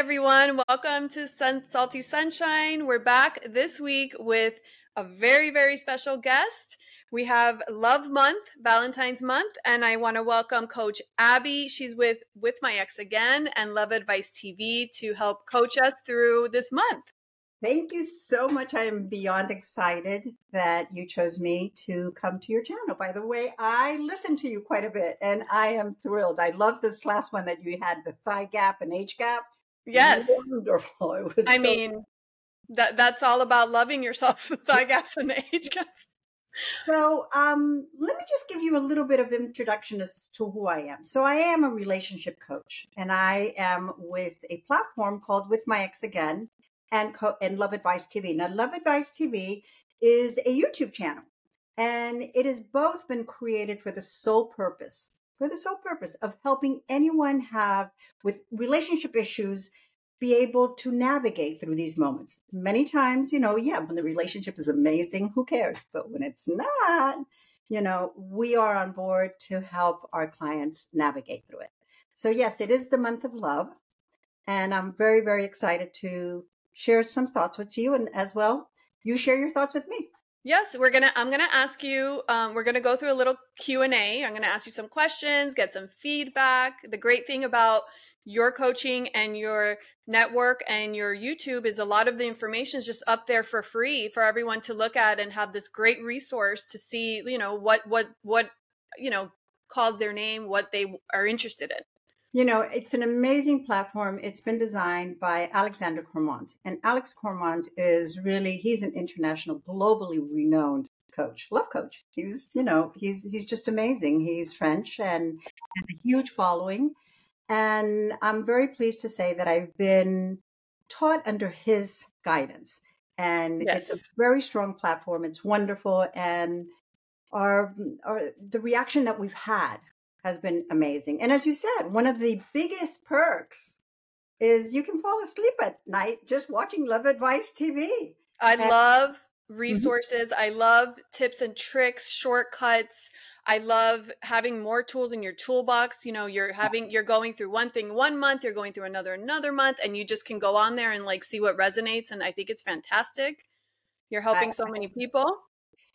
everyone. Welcome to Sun- Salty Sunshine. We're back this week with a very, very special guest. We have Love Month, Valentine's Month, and I want to welcome Coach Abby. She's with with my ex again and Love Advice TV to help coach us through this month. Thank you so much. I am beyond excited that you chose me to come to your channel. By the way, I listen to you quite a bit and I am thrilled. I love this last one that you had the thigh gap and age gap. Yes. Wonderful. It was I so- mean, that that's all about loving yourself, thigh gaps and the age gaps. So, um, let me just give you a little bit of introduction as to who I am. So, I am a relationship coach, and I am with a platform called With My Ex Again and co- and Love Advice TV. Now, Love Advice TV is a YouTube channel, and it has both been created for the sole purpose for the sole purpose of helping anyone have with relationship issues be able to navigate through these moments. Many times, you know, yeah, when the relationship is amazing, who cares? But when it's not, you know, we are on board to help our clients navigate through it. So, yes, it is the month of love. And I'm very, very excited to share some thoughts with you and as well, you share your thoughts with me. Yes, we're gonna. I'm gonna ask you. Um, we're gonna go through a little Q and A. I'm gonna ask you some questions, get some feedback. The great thing about your coaching and your network and your YouTube is a lot of the information is just up there for free for everyone to look at and have this great resource to see. You know what what what you know calls their name, what they are interested in. You know, it's an amazing platform. It's been designed by Alexander Cormont. And Alex Cormont is really, he's an international, globally renowned coach, love coach. He's, you know, he's, he's just amazing. He's French and has a huge following. And I'm very pleased to say that I've been taught under his guidance. And Yes. it's a very strong platform. It's wonderful. And our, our the reaction that we've had has been amazing. And as you said, one of the biggest perks is you can fall asleep at night just watching Love Advice TV. I And- love mm-hmm. resources. I love tips and tricks, shortcuts. I love having more tools in your toolbox. You know, you're having you're going through one thing one month, you're going through another another month, and you just can go on there and like see what resonates. And I think it's fantastic. You're helping so many people.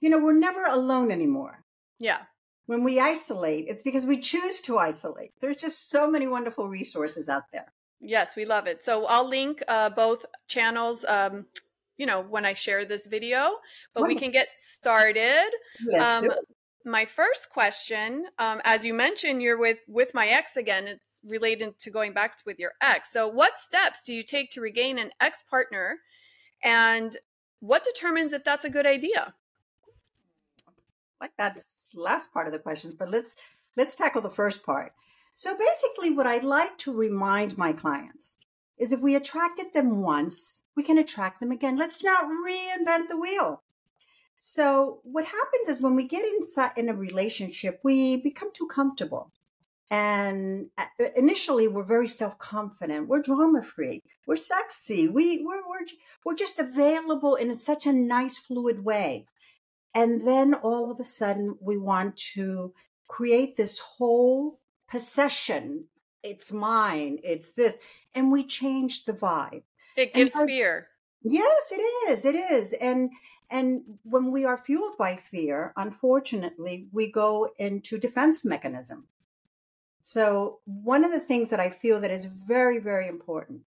You know, we're never alone anymore. Yeah. When we isolate, it's because we choose to isolate. There's just so many wonderful resources out there. Yes, we love it. So I'll link uh, both channels. Um, you know, when I share this video, but we can get started. Um, my first question um, as you mentioned you're with with my ex again it's related to going back with your ex so what steps do you take to regain an ex partner and what determines if that's a good idea like that's last part of the questions, but let's let's tackle the first part. So basically what I'd like to remind my clients is if we attracted them once, we can attract them again. Let's not reinvent the wheel. So what happens is when we get inside in a relationship, we become too comfortable. And uh, initially, we're very self-confident. We're drama-free. We're sexy. We we're we're we're just available in such a nice, fluid way. And then all of a sudden, we want to create this whole possession. It's mine. It's this, and we change the vibe. it gives so- fear Yes, it is. It is. And and when we are fueled by fear, unfortunately, we go into defense mechanism. So one of the things that I feel that is very, very important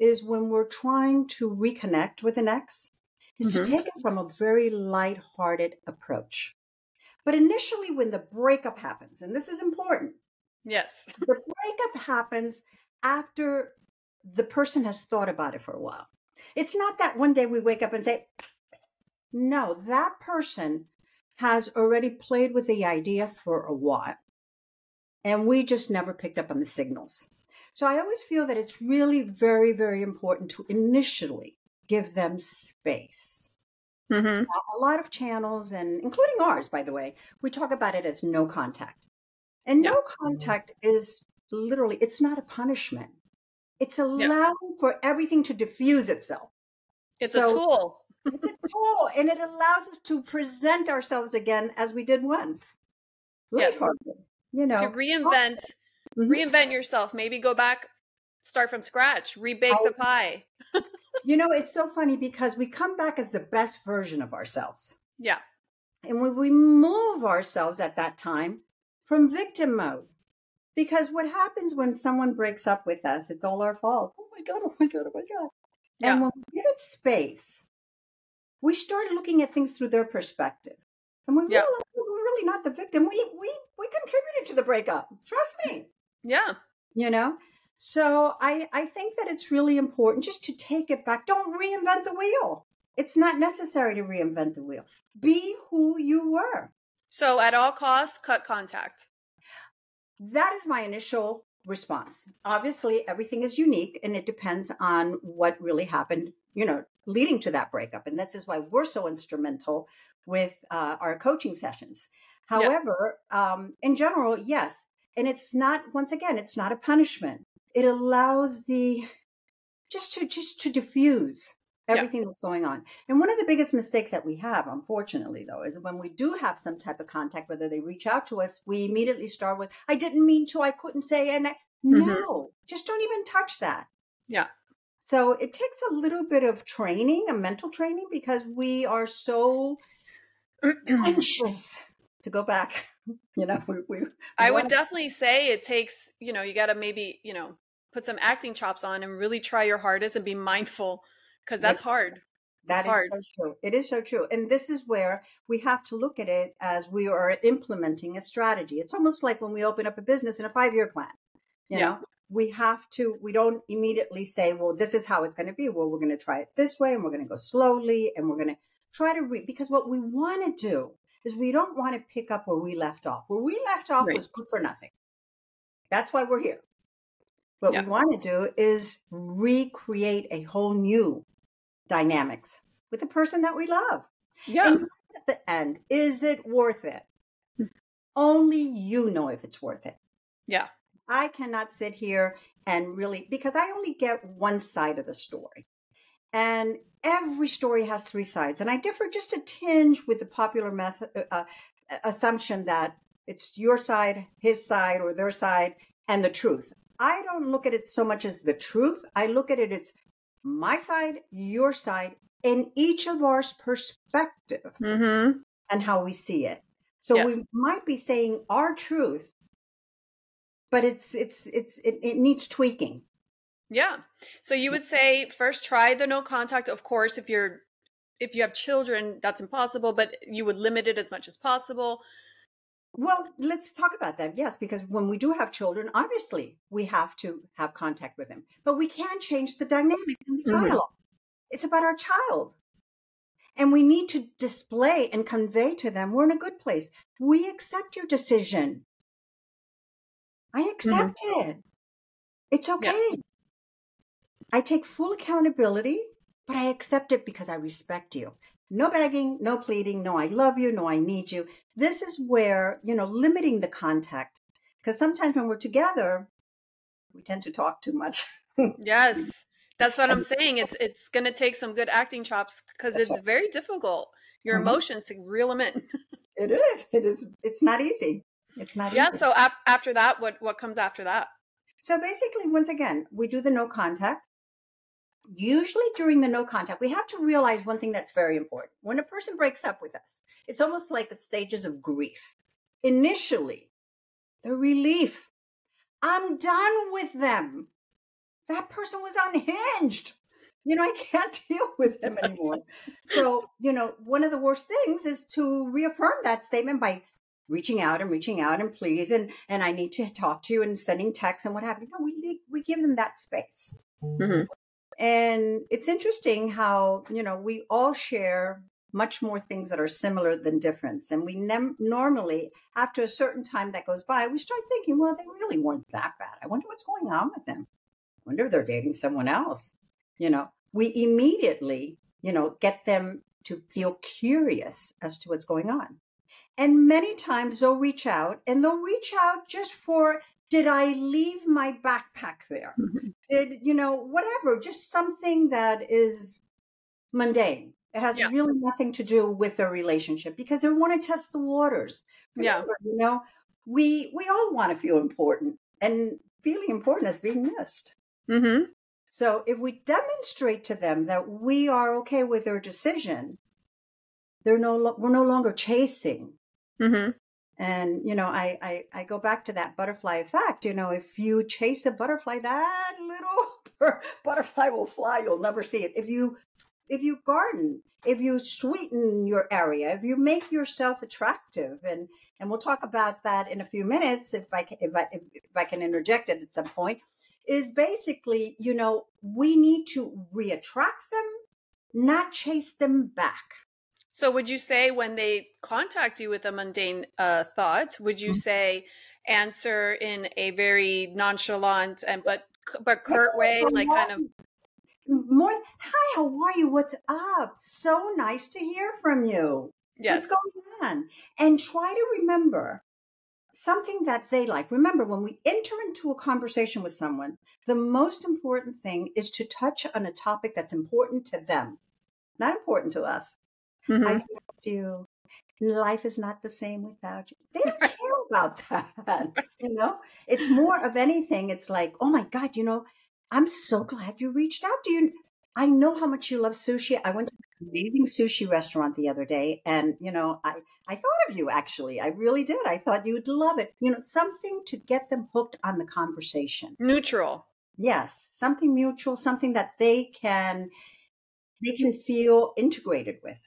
is when we're trying to reconnect with an ex, is Mhm. to take it from a very light-hearted approach. But initially, when the breakup happens, and this is important, yes the breakup happens after the person has thought about it for a while. It's not that one day we wake up and say, no, that person has already played with the idea for a while. And we just never picked up on the signals. So I always feel that it's really very, very important to initially give them space. mm-hmm. A lot of channels, and including ours, by the way, we talk about it as no contact. And no contact is literally, it's not a punishment. It's allowing for everything to diffuse itself. it's So- a tool It's a tool and it allows us to present ourselves again as we did once. Yes. You know, to reinvent Mhm. reinvent yourself maybe go back start from scratch, rebake the pie. You know, it's so funny because we come back as the best version of ourselves. Yeah. And we remove ourselves at that time from victim mode. Because what happens when someone breaks up with us, it's all our fault. Oh my God, oh my God, oh my God. Yeah. And when we give it space, we start looking at things through their perspective. And we yeah. realize we're really not the victim. We we we contributed to the breakup. Trust me. Yeah. You know? So I I think that it's really important just to take it back. Don't reinvent the wheel. It's not necessary to reinvent the wheel. Be who you were. So at all costs, cut contact. That is my initial response. Obviously, everything is unique and it depends on what really happened, you know, leading to that breakup. And this is why we're so instrumental with uh, our coaching sessions. However, yeah. um, in general, yes. And it's not, once again, it's not a punishment. It allows the, just to, just to diffuse everything yeah. that's going on. And one of the biggest mistakes that we have, unfortunately, though, is when we do have some type of contact, whether they reach out to us, we immediately start with, I didn't mean to, I couldn't say, and I, mm-hmm. no, just don't even touch that. Yeah. So it takes a little bit of training, a mental training, because we are so anxious to go back. You know, we, we, we I would definitely say it takes, you know, you got to maybe, you know, put some acting chops on and really try your hardest and be mindful because that's hard. That is so true. It is so true. And this is where we have to look at it as we are implementing a strategy. It's almost like when we open up a business in a five year plan. You yeah. know, we have to, we don't immediately say, well, this is how it's going to be. Well, we're going to try it this way and we're going to go slowly and we're going to try to read because what we want to do is we don't want to pick up where we left off. Where we left off right. was good for nothing. That's why we're here. What yeah. we want to do is recreate a whole new dynamics with the person that we love. Yeah. And at the end, is it worth it? Hmm. Only you know if it's worth it. Yeah. I cannot sit here and really, because I only get one side of the story. And every story has three sides. And I differ just a tinge with the popular method, uh, uh, assumption that it's your side, his side, or their side, and the truth. I don't look at it so much as the truth. I look at it, it's my side, your side, and each of ours perspective mm-hmm. and how we see it. So yes. we might be saying our truth, but it's it's it's it, it needs tweaking. Yeah. So you would say first try the no contact. Of course, if you're if you have children, that's impossible, but you would limit it as much as possible. Well, let's talk about that. Yes, because when we do have children, obviously we have to have contact with them, but we can change the dynamic in the mm-hmm. dialogue. It's about our child. And we need to display and convey to them we're in a good place. We accept your decision. I mm-hmm. accept mm-hmm. it. It's okay. Yeah. I take full accountability, but I accept it because I respect you. No begging, no pleading, no, I love you, no, I need you. This is where, you know, limiting the contact. Because sometimes when we're together, we tend to talk too much. yes. That's what I'm saying. It's it's going to take some good acting chops because it's right. very difficult. Your mm-hmm. emotions to reel them in. it is. It is. It's not easy. It's not. Easy. Yeah. Easy. So af- after that, what what comes after that? So basically, once again, we do the no contact usually during the no contact, we have to realize one thing that's very important. When a person breaks up with us, it's almost like the stages of grief. Initially, the relief. I'm done with them. That person was unhinged. You know, I can't deal with him anymore. so, you know, one of the worst things is to reaffirm that statement by reaching out and reaching out and please and and I need to talk to you and sending texts and what have you. No, we we give them that space. Mm-hmm. And it's interesting how, you know, we all share much more things that are similar than difference. And we ne- normally, after a certain time that goes by, we start thinking, well, they really weren't that bad. I wonder what's going on with them. I wonder if they're dating someone else. You know, we immediately, you know, get them to feel curious as to what's going on. And many times they'll reach out and they'll reach out just for did I leave my backpack there? Mm-hmm. Did, you know, whatever, just something that is mundane. It has yeah. really nothing to do with their relationship because they want to test the waters. Remember, yeah. You know, we we all want to feel important and feeling important is being missed. Mm-hmm. So if we demonstrate to them that we are okay with their decision, they're no we're no longer chasing. Mm-hmm. And you know, I, I I go back to that butterfly effect. You know, if you chase a butterfly, that little butterfly will fly. You'll never see it. If you if you garden, if you sweeten your area, if you make yourself attractive, and and we'll talk about that in a few minutes if I can, if I if I can interject it at some point, is basically you know we need to reattract them, not chase them back. So, would you say when they contact you with a mundane uh, thought, would you mm-hmm. say answer in a very nonchalant and but but curt way, like kind of more? Hi, how are you? What's up? So nice to hear from you. Yes. What's going on? And try to remember something that they like. Remember, when we enter into a conversation with someone, the most important thing is to touch on a topic that's important to them, not important to us. Mm-hmm. I you. Life is not the same without you. They don't care about that. You know, it's more of anything. It's like, oh my God, you know, I'm so glad you reached out to you. I know how much you love sushi. I went to an amazing sushi restaurant the other day, and you know, I I thought of you actually. I really did. I thought you would love it. You know, something to get them hooked on the conversation. Neutral. Yes, something mutual, something that they can they can feel integrated with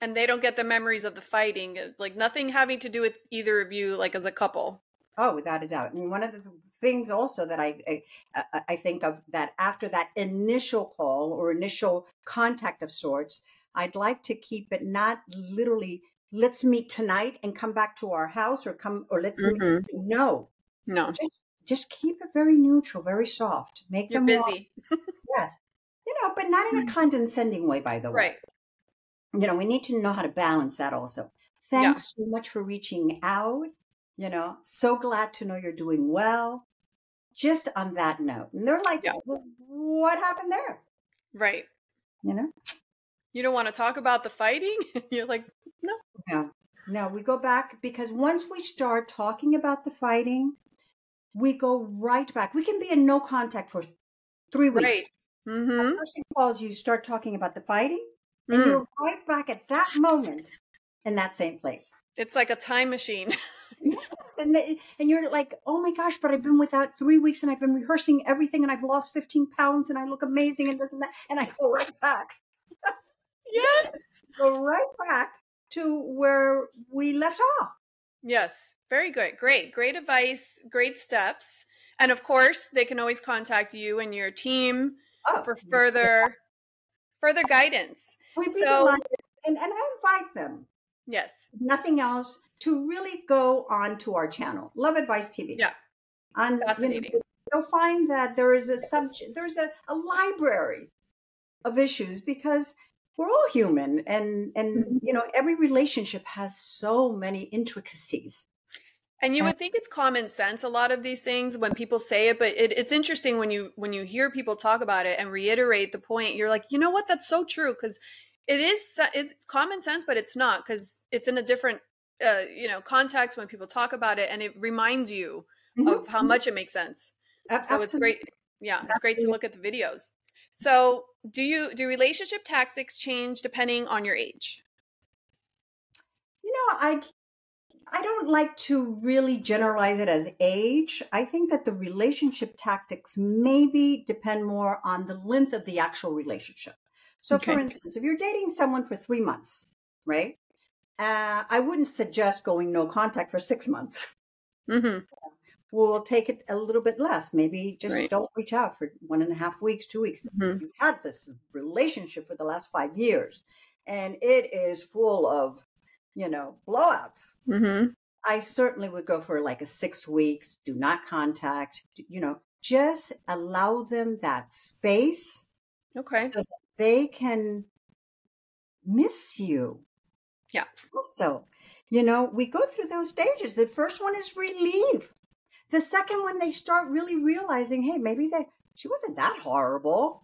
and they don't get the memories of the fighting uh, like nothing having to do with either of you like as a couple. Oh without a doubt. And one of the things also that I, I i think of that after that initial call or initial contact of sorts i'd like to keep it not literally let's meet tonight and come back to our house or come or let's mm-hmm. meet. no. No. Just, just keep it very neutral very soft. Make You're them busy. Yes. You know but not in a mm. condescending way by the way. Right you know, we need to know how to balance that also. Thanks yeah. so much for reaching out. You know, so glad to know you're doing well. Just on that note. And they're like, yeah. well, what happened there? Right. You know? You don't want to talk about the fighting? you're like, no. No. No, we go back because once we start talking about the fighting, we go right back. We can be in no contact for three weeks. Right. Mm-hmm. person calls you, start talking about the fighting and mm. you're right back at that moment in that same place. It's like a time machine. yes, and they, and you're like, oh my gosh, but I've been without three weeks, and I've been rehearsing everything, and I've lost 15 pounds, and I look amazing, and this and that, and I go right back. yes, go right back to where we left off. Yes, very good, great, great advice, great steps, and of course, they can always contact you and your team oh, for further further guidance. Be so, delighted. And, and I invite them. Yes. Nothing else to really go on to our channel, Love Advice TV. Yeah. On, Fascinating. You know, you'll find that there is a subject, there's a, a library of issues because we're all human and and mm-hmm. you know every relationship has so many intricacies and you would think it's common sense a lot of these things when people say it, but it, it's interesting when you when you hear people talk about it and reiterate the point. You're like, you know what? That's so true because it is it's common sense, but it's not because it's in a different uh, you know context when people talk about it, and it reminds you mm-hmm. of how mm-hmm. much it makes sense. So it's great. Yeah, it's great to look at the videos. So, do you do relationship tactics change depending on your age? You know, I I don't like to really generalize it as age. I think that the relationship tactics maybe depend more on the length of the actual relationship. So, okay. for instance, if you're dating someone for three months, right? Uh, I wouldn't suggest going no contact for six months. Mm-hmm. We'll take it a little bit less. Maybe just right. don't reach out for one and a half weeks, two weeks. Mm-hmm. You've had this relationship for the last five years, and it is full of you know, blowouts. Mm-hmm. I certainly would go for like a six weeks, do not contact, you know, just allow them that space. Okay. So they can miss you. Yeah. Also, you know, we go through those stages. The first one is relief. The second one, they start really realizing, hey, maybe that she wasn't that horrible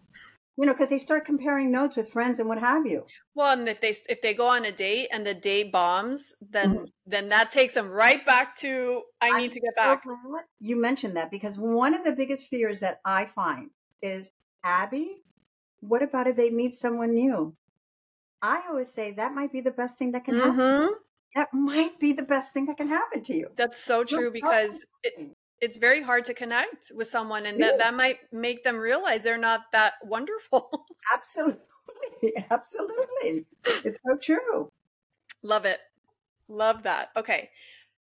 you know because they start comparing notes with friends and what have you well and if they if they go on a date and the date bombs then mm-hmm. then that takes them right back to i need I'm to get back you mentioned that because one of the biggest fears that i find is Abby, what about if they meet someone new? I always say that might be the best thing that can happen. Mhm. That might be the best thing that can happen to you. That's so true because it. It's very hard to connect with someone and that, that might make them realize they're not that wonderful. Absolutely. Absolutely. It's so true. Love it. Love that. Okay.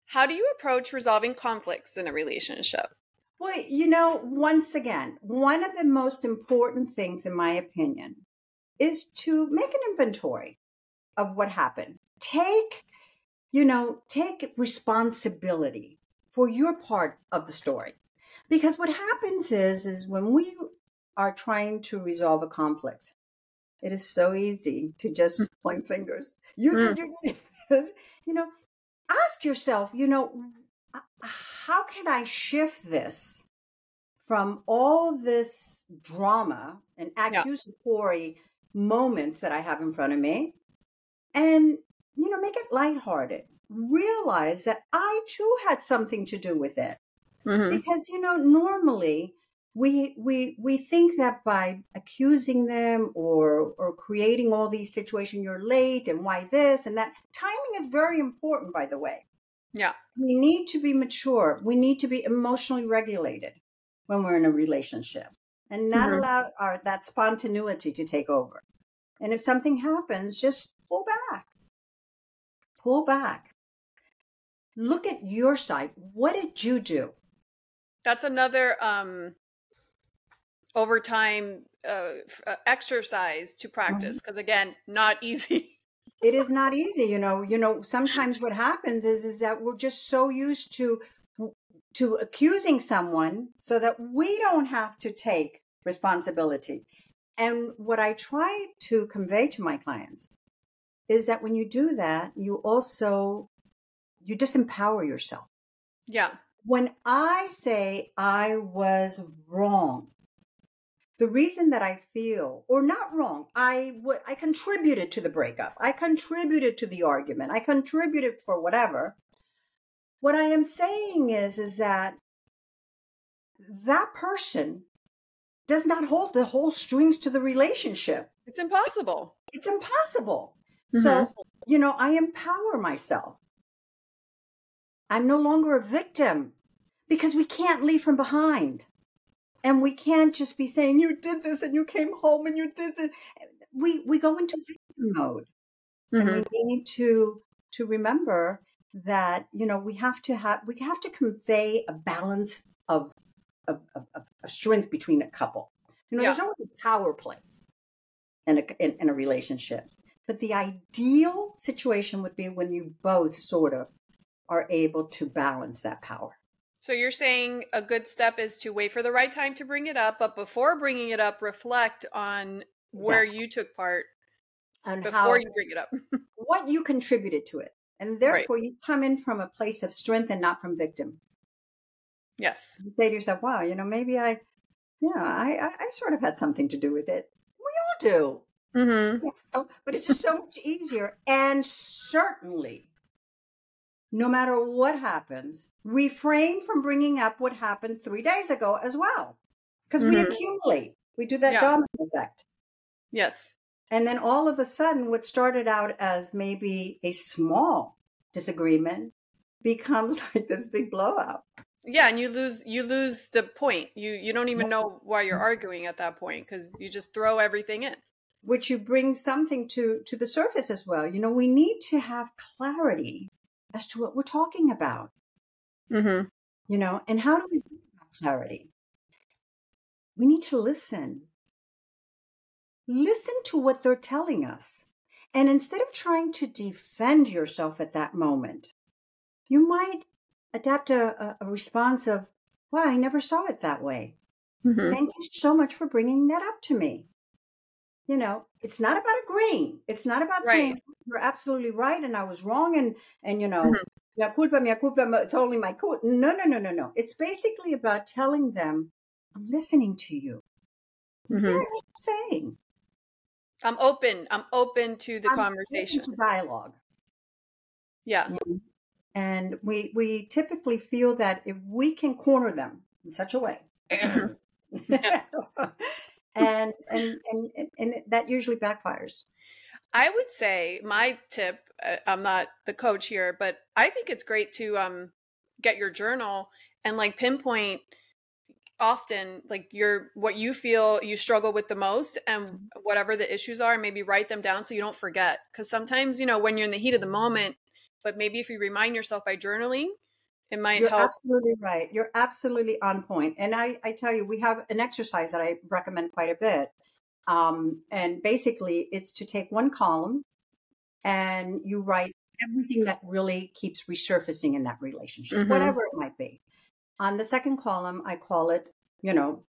How do you approach resolving conflicts in a relationship? Well, you know, once again, one of the most important things, in my opinion, is to make an inventory of what happened. Take, you know, take responsibility for your part of the story. Because what happens is, is when we are trying to resolve a conflict, it is so easy to just hmm. point fingers. You hmm. did, you did. you know, ask yourself, you know, how can I shift this from all this drama and Yeah. accusatory moments that I have in front of me and, you know, make it lighthearted? Realize that I too had something to do with it. Mhm. because you know normally we we we think that by accusing them or or creating all these situations you're late and why this? and that timing is very important by the way. Yeah. we need to be mature. We need to be emotionally regulated when we're in a relationship and not Mhm. allow our that spontaneity to take over. And if something happens just pull back. Pull back look at your side. What did you do? That's another um overtime uh, uh, exercise to practice because again, not easy. it is not easy you know you know sometimes what happens is is that we're just so used to to accusing someone so that we don't have to take responsibility. And what i try to convey to my clients is that when you do that you also you disempower yourself yeah. when I say I was wrong, the reason that I feel, or not wrong, I w- I contributed to the breakup. I contributed to the argument. I contributed for whatever. What I am saying is, is that that person does not hold the whole strings to the relationship. It's impossible. It's impossible. So, mm-hmm. you know, I empower myself. I'm no longer a victim because we can't leave from behind. And we can't just be saying, you did this and you came home and you did this. We, we go into victim mode Mhm. and we need to, to remember that, you know, we have to have, we have to convey a balance of, of, of, of of strength between a couple. You know, Yeah. there's always a power play in a, in, in a relationship. But the ideal situation would be when you both sort of are able to balance that power. So you're saying a good step is to wait for the right time to bring it up, but before bringing it up, reflect on where Exactly. you took part And before how you bring it up. what you contributed to it. And therefore you come in from a place of strength and not from victim. yes. You say to yourself, wow, you know, maybe I yeah, I, I, I sort of had something to do with it. We all do. Mm-hmm. So, but it's just so much easier. And certainly, no matter what happens, refrain from bringing up what happened three days ago as well. Because we Mhm. accumulate, we do that Yeah. domino effect. Yes. And then all of a sudden, what started out as maybe a small disagreement becomes like this big blowout. Yeah, and you lose you lose the point. You you don't even know why you're arguing at that point because you just throw everything in. which you bring something to to the surface as well you know we need to have clarity as to what we're talking about Mm-hmm. you know and how do we clarity we need to listen listen to what they're telling us and instead of trying to defend yourself at that moment you might adapt a, a, a response of wow i never saw it that way Mm-hmm. Thank you so much for bringing that up to me. You know, it's not about agreeing. It's not about Right. saying you're absolutely right and I was wrong and and you know, Mhm. mea culpa, mea culpa, it's only my culpa. No, no, no, no, no. It's basically about telling them, I'm listening to you. Mm-hmm. what you're saying. I'm open. I'm open to the I'm conversation. to dialogue. Yeah. And we we typically feel that if we can corner them in such a way Mhm. Yeah. And, and and and that usually backfires. I would say my tip. Uh, I'm not the coach here, but I think it's great to um get your journal and like pinpoint often like your what you feel you struggle with the most and mm-hmm. whatever the issues are maybe write them down so you don't forget because sometimes you know when you're in the heat of the moment but maybe if you remind yourself by journaling it might you're help absolutely right you're absolutely on point and i i tell you we have an exercise that i recommend quite a bit um, and basically it's to take one column and you write everything that really keeps resurfacing in that relationship mm-hmm. whatever it might be on the second column, I call it, you know,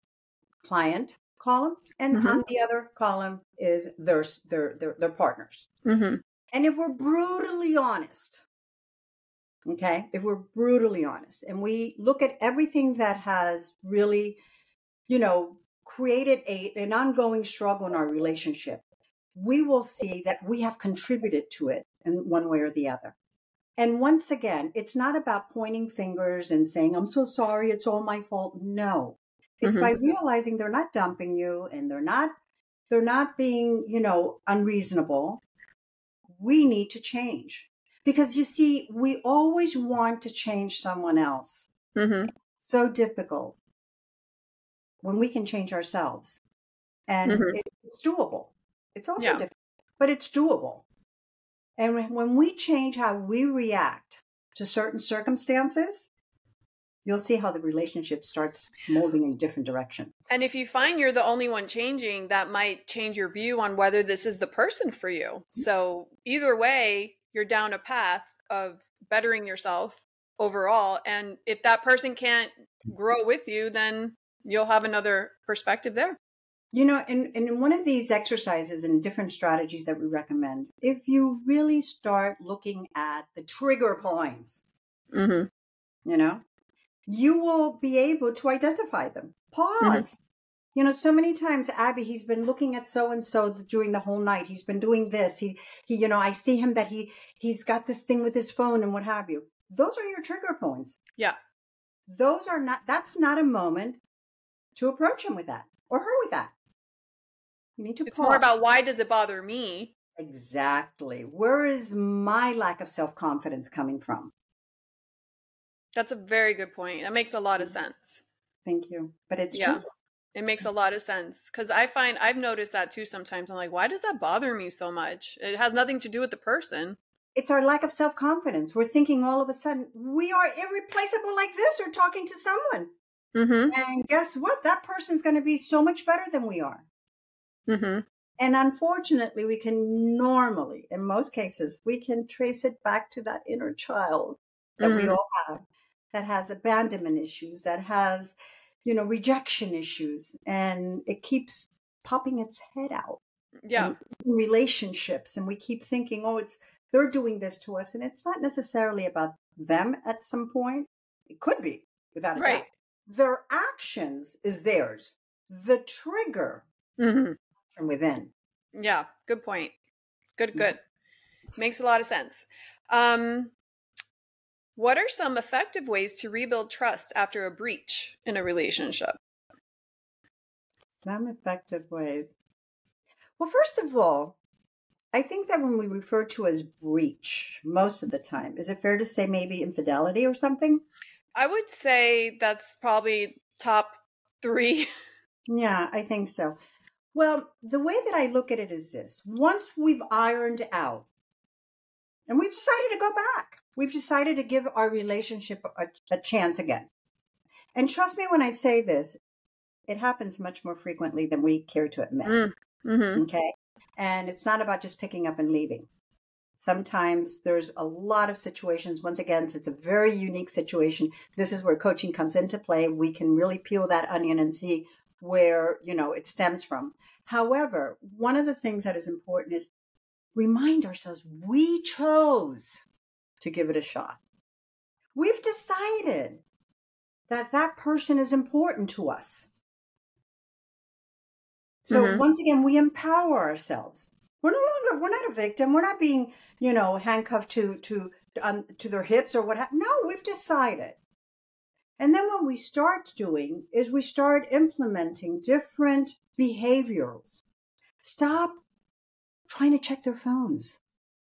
client column, and mm-hmm. on the other column is their their their, their partners. Mm-hmm. And if we're brutally honest, okay, if we're brutally honest, and we look at everything that has really, you know, created a an ongoing struggle in our relationship, we will see that we have contributed to it in one way or the other. And once again, it's not about pointing fingers and saying, I'm so sorry, it's all my fault. No. It's mm-hmm. by realizing they're not dumping you and they're not they're not being, you know, unreasonable. We need to change. Because you see, we always want to change someone else. Mm-hmm. So difficult when we can change ourselves. And mm-hmm. it's doable. It's also yeah. difficult, but it's doable. And when we change how we react to certain circumstances, you'll see how the relationship starts molding in a different direction. And if you find you're the only one changing, that might change your view on whether this is the person for you. Mm-hmm. So, either way, you're down a path of bettering yourself overall. And if that person can't grow with you, then you'll have another perspective there. You know, in, in one of these exercises and different strategies that we recommend, if you really start looking at the trigger points, mm-hmm. you know, you will be able to identify them. Mm-hmm. Pause. You know, so many times, Abby, he's been looking at so and so during the whole night. He's been doing this. He, he, you know, I see him that he he's got this thing with his phone and what have you. Those are your trigger points. Yeah. Those are not. That's not a moment to approach him with that or her with that. You need to It's pause. more about why does it bother me? Exactly. Where is my lack of self confidence coming from? That's a very good point. That makes a lot of mm-hmm. sense. Thank you. But it's yeah. True. It makes a lot of sense because I find I've noticed that too sometimes. I'm like, why does that bother me so much? It has nothing to do with the person. It's our lack of self confidence. We're thinking all of a sudden we are irreplaceable like this or talking to someone. Mm-hmm. And guess what? That person's going to be so much better than we are. Mm-hmm. And unfortunately, we can normally, in most cases, we can trace it back to that inner child that mm-hmm. we all have that has abandonment issues, that has, you know, rejection issues, and it keeps popping its head out. Yeah. relationships, and we keep thinking, oh, it's they're doing this to us, and it's not necessarily about them at some point. It could be, without a right. doubt. Their actions is theirs. The trigger mm-hmm from within. Yeah, good point. Good, good. Makes a lot of sense. Um, what are some effective ways to rebuild trust after a breach in a relationship? Some effective ways. Well, first of all, I think that when we refer to as breach most of the time, is it fair to say maybe infidelity or something? I would say that's probably top three. Yeah, I think so. Well, the way that I look at it is this once we've ironed out and we've decided to go back, we've decided to give our relationship a, a chance again. And trust me when I say this, it happens much more frequently than we care to admit. Mm, mm-hmm. Okay. And it's not about just picking up and leaving. Sometimes there's a lot of situations. Once again, it's a very unique situation. This is where coaching comes into play. We can really peel that onion and see where you know it stems from however one of the things that is important is remind ourselves we chose to give it a shot we've decided that that person is important to us so mm-hmm. once again we empower ourselves we're no longer we're not a victim we're not being you know handcuffed to to um, to their hips or what ha- no we've decided And then what we start doing is we start implementing different behaviors. Stop trying to check their phones.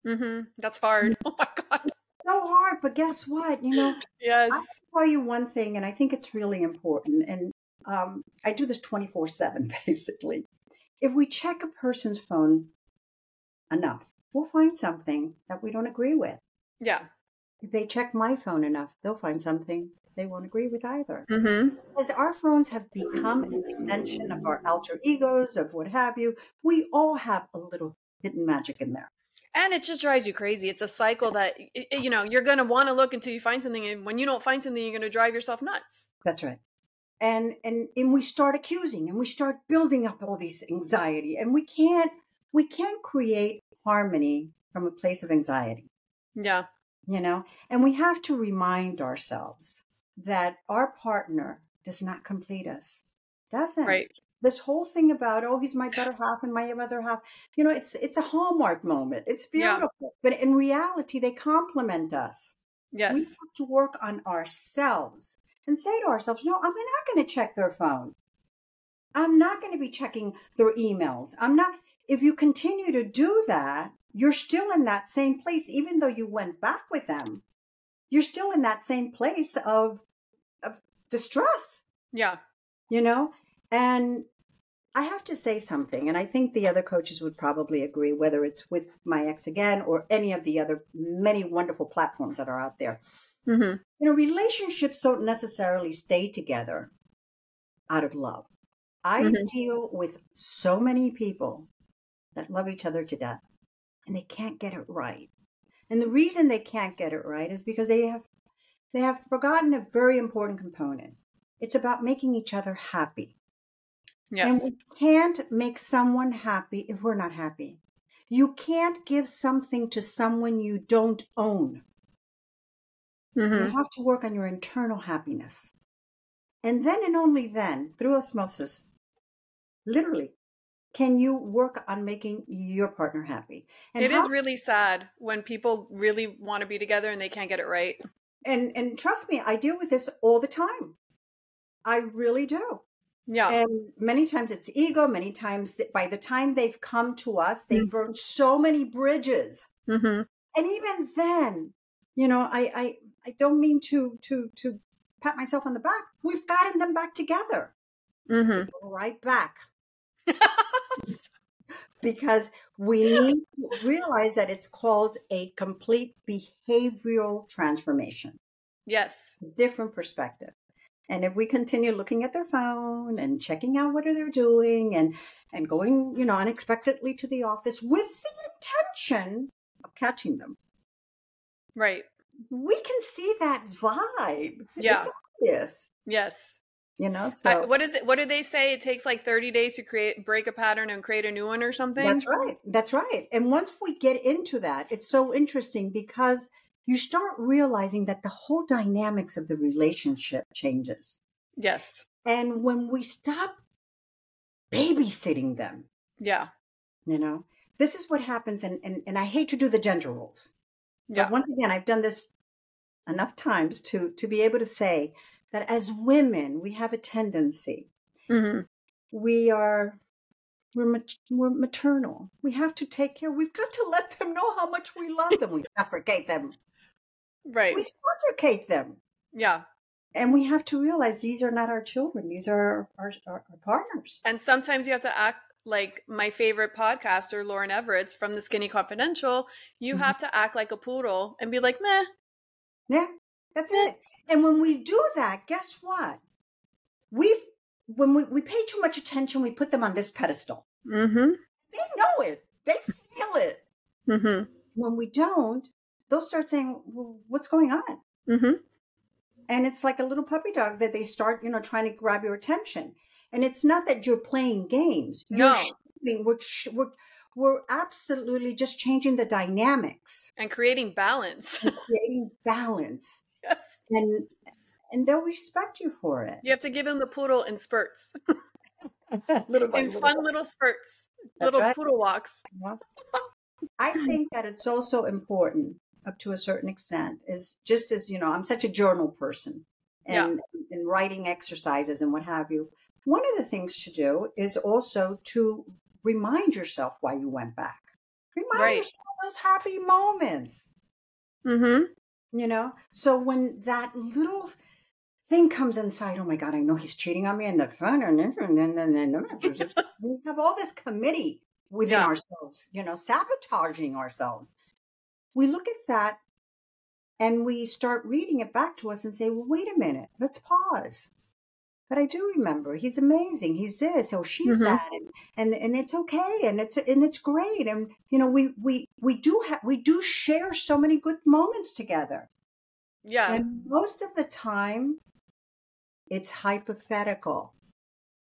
Mm-hmm. That's hard. Oh my god. So hard, but guess what? You know, Yes. I tell you one thing, and I think it's really important. And um, I do this 24 7, basically. If we check a person's phone enough, we'll find something that we don't agree with. Yeah. If they check my phone enough, they'll find something they won't agree with either. Mm-hmm. Because our phones have become an extension of our alter egos, of what have you. We all have a little hidden magic in there. And it just drives you crazy. It's a cycle that you know you're going to want to look until you find something, and when you don't find something, you're going to drive yourself nuts. That's right. And and and we start accusing and we start building up all these anxiety and we can't we can't create harmony from a place of anxiety, Yeah. you know? And we have to remind ourselves that our partner does not complete us. Doesn't. Right. This whole thing about oh he's my better half and my other half, you know, it's it's a hallmark moment. It's Yeah. beautiful. But in reality they complement us. Yes. We have to work on ourselves and say to ourselves, no, I'm not going to check their phone. I'm not going to be checking their emails. I'm not, if you continue to do that, you're still in that same place, even though you went back with them. You're still in that same place of, of distress, Yeah. You know? And I have to say something, and I think the other coaches would probably agree, whether it's with my ex again or any of the other many wonderful platforms that are out there Mm-hmm. you know, relationships don't necessarily stay together out of love. I Mhm. deal with so many people that love each other to death and they can't get it right. And the reason they can't get it right is because they have they have forgotten a very important component. It's about making each other happy. Yes. And we can't make someone happy if we're not happy. You can't give something to someone you don't own. mm-hmm. You have to work on your internal happiness. And then and only then, through osmosis, literally, can you work on making your partner happy. And It is how- really sad when people really want to be together and they can't get it right. and and trust me, I deal with this all the time. I really do. Yeah. And many times it's ego. Many times by the time they've come to us, they've Mm. burned so many bridges. mm-hmm. And even then, you know, I I I don't mean to to to pat myself on the back. We've gotten them back together. Mm-hmm. right back because we need to realize that it's called a complete behavioral transformation, yes. different perspective. And if we continue looking at their phone and checking out what are they doing and and going, you know, unexpectedly to the office with the intention of catching them, Right. we can see that vibe. Yeah. It's obvious, Yes. you know. So I, what is it? What do they say? It takes like 30 days to create, break a pattern and create a new one or something? That's right. That's right. And once we get into that, it's so interesting because you start realizing that the whole dynamics of the relationship changes. Yes. And when we stop babysitting them, Yeah. you know, this is what happens. And, and, and I hate to do the gender roles. Yeah. But once again, I've done this enough times to, to be able to say that as women, we have a tendency hmm we are we're, mat- we're maternal we have to take care we've got to let them know how much we love them we suffocate them Right. we suffocate them yeah. and we have to realize these are not our children these are our, our, our partners And sometimes you have to act like my favorite podcaster, Lauryn Evarts from the Skinny Confidential. You Mhm. have to act like a poodle and be like, meh. yeah that's it and when we do that guess what we've when we, we pay too much attention we put them on this pedestal Mm-hmm. they know it they feel it Mm-hmm. when we don't they'll start saying well, what's going on Mm-hmm. and it's like a little puppy dog that they start you know trying to grab your attention and it's not that you're playing games No. you're showing- we're, we're, we're absolutely just changing the dynamics And creating balance. and creating balance yes. and and they'll respect you for it You have to give them the poodle in spurts, little by in little. fun little spurts, That's little right. poodle walks. i think that it's also important up to a certain extent is just as you know i'm such a journal person and, yeah. and writing exercises and what have you. One of the things to do is also to remind yourself why you went back. Remind right. yourself those happy moments. Mm-hmm. You know, so when that little thing comes inside, oh my God, I know he's cheating on me and the fun and then we have all this committee within yeah. ourselves, you know, sabotaging ourselves. We look at that and we start reading it back to us and say, well, wait a minute, let's pause. But I do remember he's amazing. He's this or she's mm-hmm. that, and, and and it's okay, and it's and it's great, and you know we we we do have we do share so many good moments together. Yeah, and most of the time, it's hypothetical.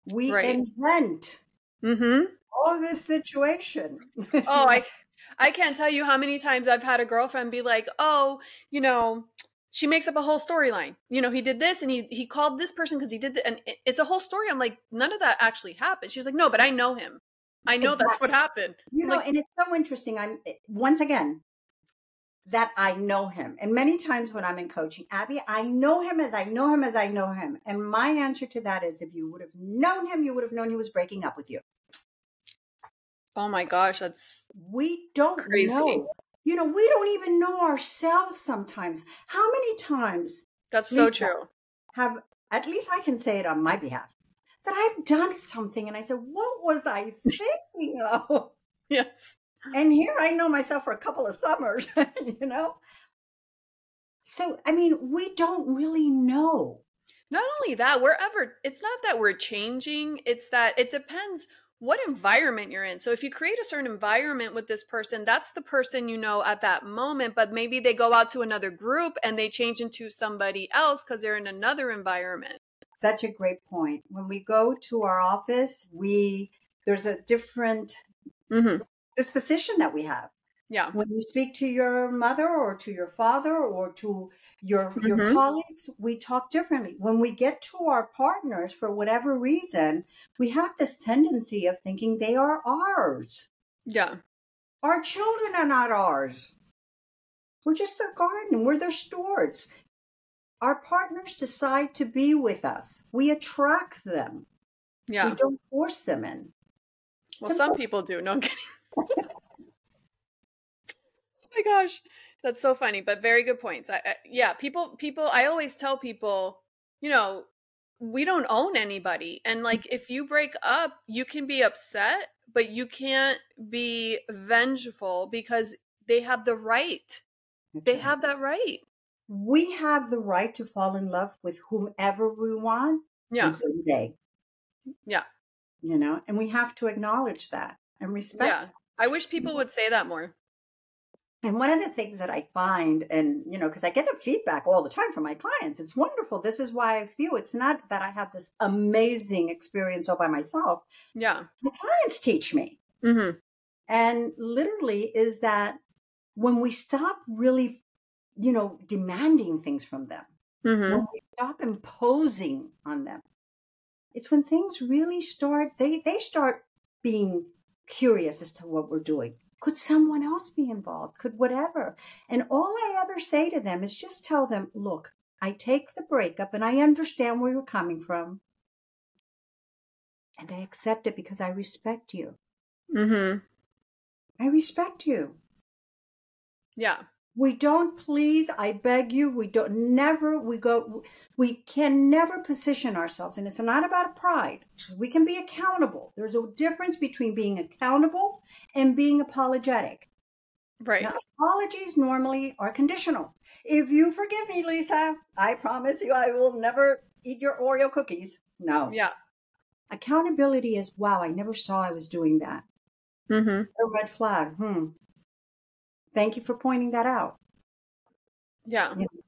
We right. invent mm-hmm. all this situation. oh, I I can't tell you how many times I've had a girlfriend be like, "Oh, you know, she makes up a whole storyline. You know, he did this and he he called this person because he did that, and it's a whole story. I'm like, none of that actually happened. She's like, no, but I know him. I know exactly. that's what happened. You know, like, and it's so interesting. I'm eh, once again that I know him. And many times when I'm in coaching, Abby, I know him as I know him as I know him. And my answer to that is if you would have known him, you would have known he was breaking up with you. Oh my gosh, that's we don't crazy. know. You know, we don't even know ourselves sometimes. How many times That's so true. Have at least I can say it on my behalf that I've done something and I said, What was I thinking of? Yes. And here I know myself for a couple of summers, you know? So, I mean, we don't really know. Not only that, we're ever, it's not that we're changing, it's that it depends what environment you're in. So if you create a certain environment with this person, that's the person you know at that moment, but maybe they go out to another group and they change into somebody else because they're in another environment. Such a great point. When we go to our office, we there's a different mm-hmm. disposition that we have. Yeah. When you speak to your mother or to your father or to your mm-hmm. your colleagues, we talk differently. When we get to our partners for whatever reason, we have this tendency of thinking they are ours. Yeah. Our children are not ours. We're just their garden. We're their stewards. Our partners decide to be with us. We attract them. Yeah. We don't force them in. Well, some people do. No, I'm kidding. my gosh, that's so funny, but very good points. I, I, yeah, people, people. I always tell people, you know, we don't own anybody, and mm. like if you break up, you can be upset, but you can't be vengeful because they have the right. they have that right. We have the right to fall in love with whomever we want. Yeah. Someday. Yeah. You know, and we have to acknowledge that and respect. Yeah. I wish people would say that more. And one of the things that I find, and you know, because I get a feedback all the time from my clients, it's wonderful. This is why I feel it's not that I have this amazing experience all by myself. Yeah. My clients teach me. Mm-hmm. And literally, is that when we stop really, you know, demanding things from them, mm-hmm. when we stop imposing on them, it's when things really start, they, they start being curious as to what we're doing could someone else be involved? Could whatever? And all I ever say to them is just tell them, look, I take the breakup and I understand where you're coming from. And I accept it because I respect you. Mm-hmm. I respect you. Yeah. We don't please, I beg you, we don't never we go we can never position ourselves and it's not about pride. We can be accountable. There's a difference between being accountable and being apologetic. Right. Now, apologies normally are conditional. If you forgive me, Lisa, I promise you I will never eat your Oreo cookies. No. Yeah. Accountability is wow, I never saw I was doing that. Mm-hmm. A red flag. Hmm. Thank you for pointing that out. Yeah. Yes.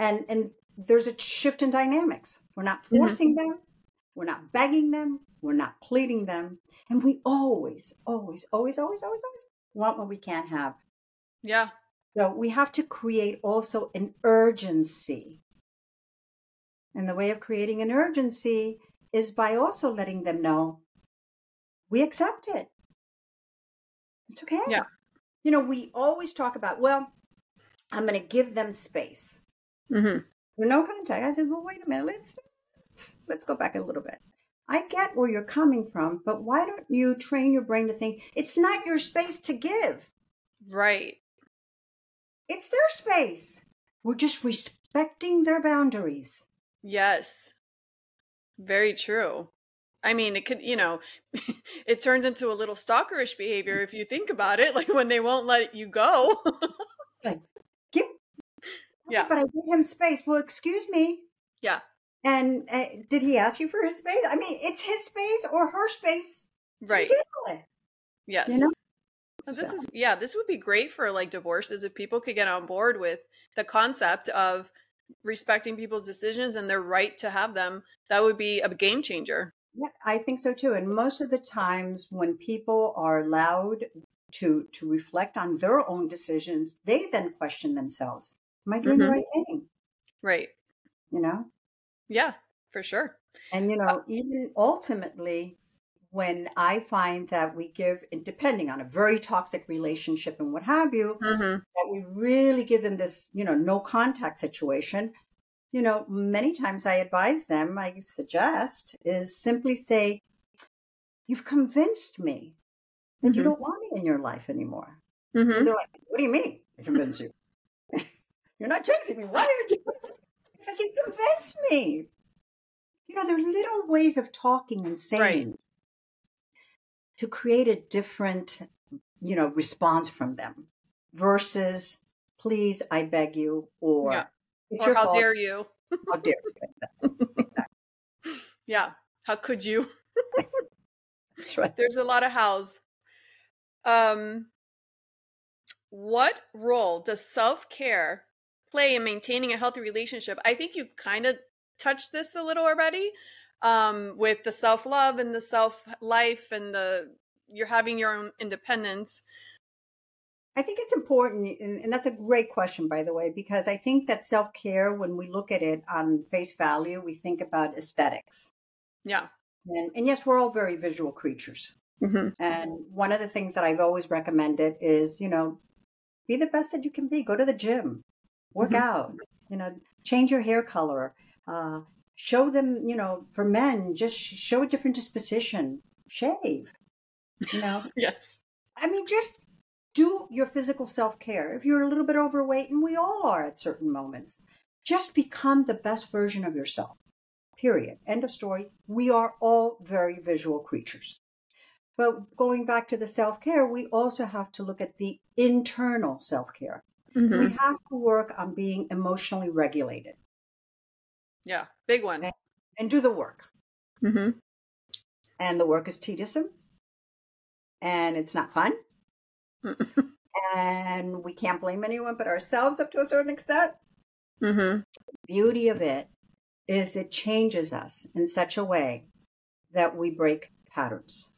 And and there's a shift in dynamics. We're not mm-hmm. forcing mm-hmm. them. We're not begging them. We're not pleading them. And we always, always, always, always, always, always want what we can't have. Yeah. So we have to create also an urgency. And the way of creating an urgency is by also letting them know we accept it. It's okay. Yeah. You know, we always talk about, well, I'm going to give them space. Mm-hmm. no contact. I said, well, wait a minute. Let's let's go back a little bit. I get where you're coming from, but why don't you train your brain to think it's not your space to give? Right. It's their space. We're just respecting their boundaries. Yes. Very true. I mean, it could, you know, it turns into a little stalkerish behavior if you think about it, like when they won't let you go. like, give. Yeah. But I give him space. Well, excuse me. Yeah. And uh, did he ask you for his space? I mean, it's his space or her space. Right. Yes. You know? So this is yeah, this would be great for like divorces if people could get on board with the concept of respecting people's decisions and their right to have them. That would be a game changer. Yeah, I think so too. And most of the times when people are allowed to to reflect on their own decisions, they then question themselves. Am I doing Mhm. the right thing? Right. You know? Yeah, for sure. And you know, even ultimately, when I find that we give, and depending on a very toxic relationship and what have you, Mm-hmm. that we really give them this, you know, no contact situation. You know, many times I advise them, I suggest, is simply say, You've convinced me that you Mhm. don't want me in your life anymore. Mm-hmm. They're like, What do you mean? I convinced you. You're not chasing me. Why are you? Because you convinced me. You know, there are little ways of talking and saying to create a different, you know, response from them versus, please, I beg you, or Yeah. It's Or how fault. dare you? How dare you? Yeah. How could you? That's right. There's a lot of hows. Um, what role does self care play in maintaining a healthy relationship? I think you kind of touched this a little already um, with the self love and the self life and the you're having your own independence. I think it's important, and, and that's a great question, by the way, because I think that self care, when we look at it on face value, we think about aesthetics. Yeah. And, and yes, we're all very visual creatures. Mm-hmm. And one of the things that I've always recommended is, you know, be the best that you can be. Go to the gym, work Mhm. out, you know, change your hair color, uh, show them, you know, for men, just show a different disposition, shave, you know. Yes. I mean, just do your physical self care. If you're a little bit overweight, and we all are at certain moments, just become the best version of yourself. Period. End of story. We are all very visual creatures. But going back to the self care, we also have to look at the internal self care. Mm-hmm. We have to work on being emotionally regulated Yeah. Big one. and do the work. Mm-hmm. And the work is tedious and it's not fun. And we can't blame anyone but ourselves up to a certain extent. mm-hmm. beauty of it is it changes us in such a way that we break patterns.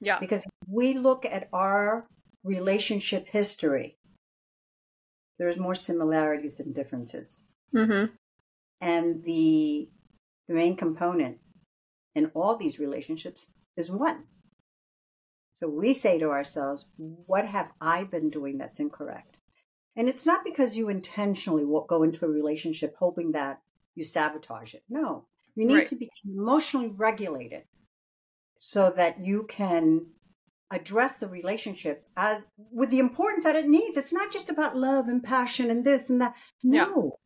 Yeah. Because we look at our relationship history, there's more similarities than differences. Mm-hmm. And the, the main component in all these relationships is one. So we say to ourselves, what have I been doing that's incorrect? And it's not because you intentionally go into a relationship hoping that you sabotage it. No, you need Right. to be emotionally regulated so that you can address the relationship as with the importance that it needs. It's not just about love and passion and this and that. Yeah. No.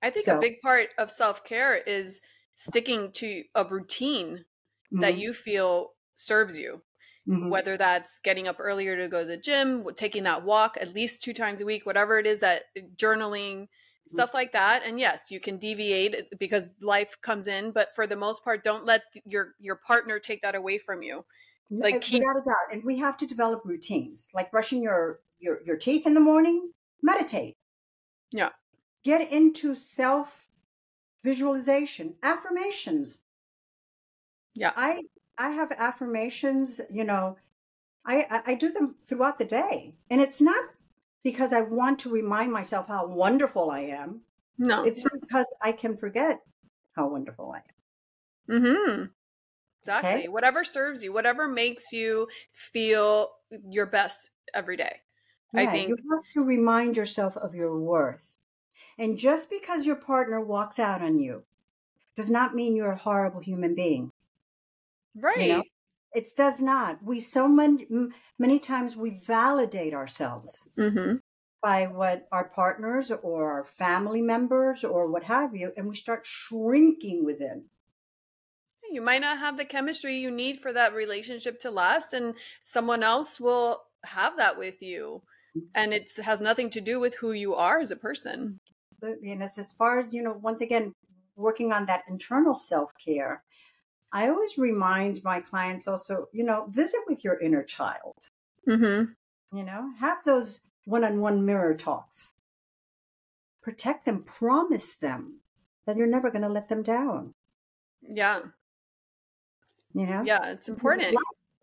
I think a big part of self care is sticking to a routine that Mhm. you feel serves you. Mhm. Whether that's getting up earlier to go to the gym, taking that walk at least two times a week, whatever it is that uh, journaling, stuff like that. And yes, you can deviate uh, because life comes in, but for the most part, don't let your your partner take that away from you. like, keep- without a doubt and we have to develop routines like brushing your your your teeth in the morning meditate Yeah. get into self visualization affirmations Yeah. i i have affirmations you know I, I i do them throughout the day and it's not because i want to remind myself how wonderful i am No. it's because i can forget how wonderful i am Mm-hmm. Exactly. Okay. Whatever serves you, whatever makes you feel your best every day. I Yeah, think- you have to remind yourself of your worth. And just because your partner walks out on you does not mean you're a horrible human being. Right. You know? It does not. We so many many times we validate ourselves mm-hmm. by what our partners or our family members or what have you, and we start shrinking within. You might not have the chemistry you need for that relationship to last, and someone else will have that with you, mm-hmm. and it has nothing to do with who you are as a person. And as, as far as you know, once again, working on that internal self care I always remind my clients also, you know, visit with your inner child. Mm-hmm. You know, have those one on one mirror talks. Protect them, promise them that you're never going to let them down. Yeah. You know? Yeah, it's important.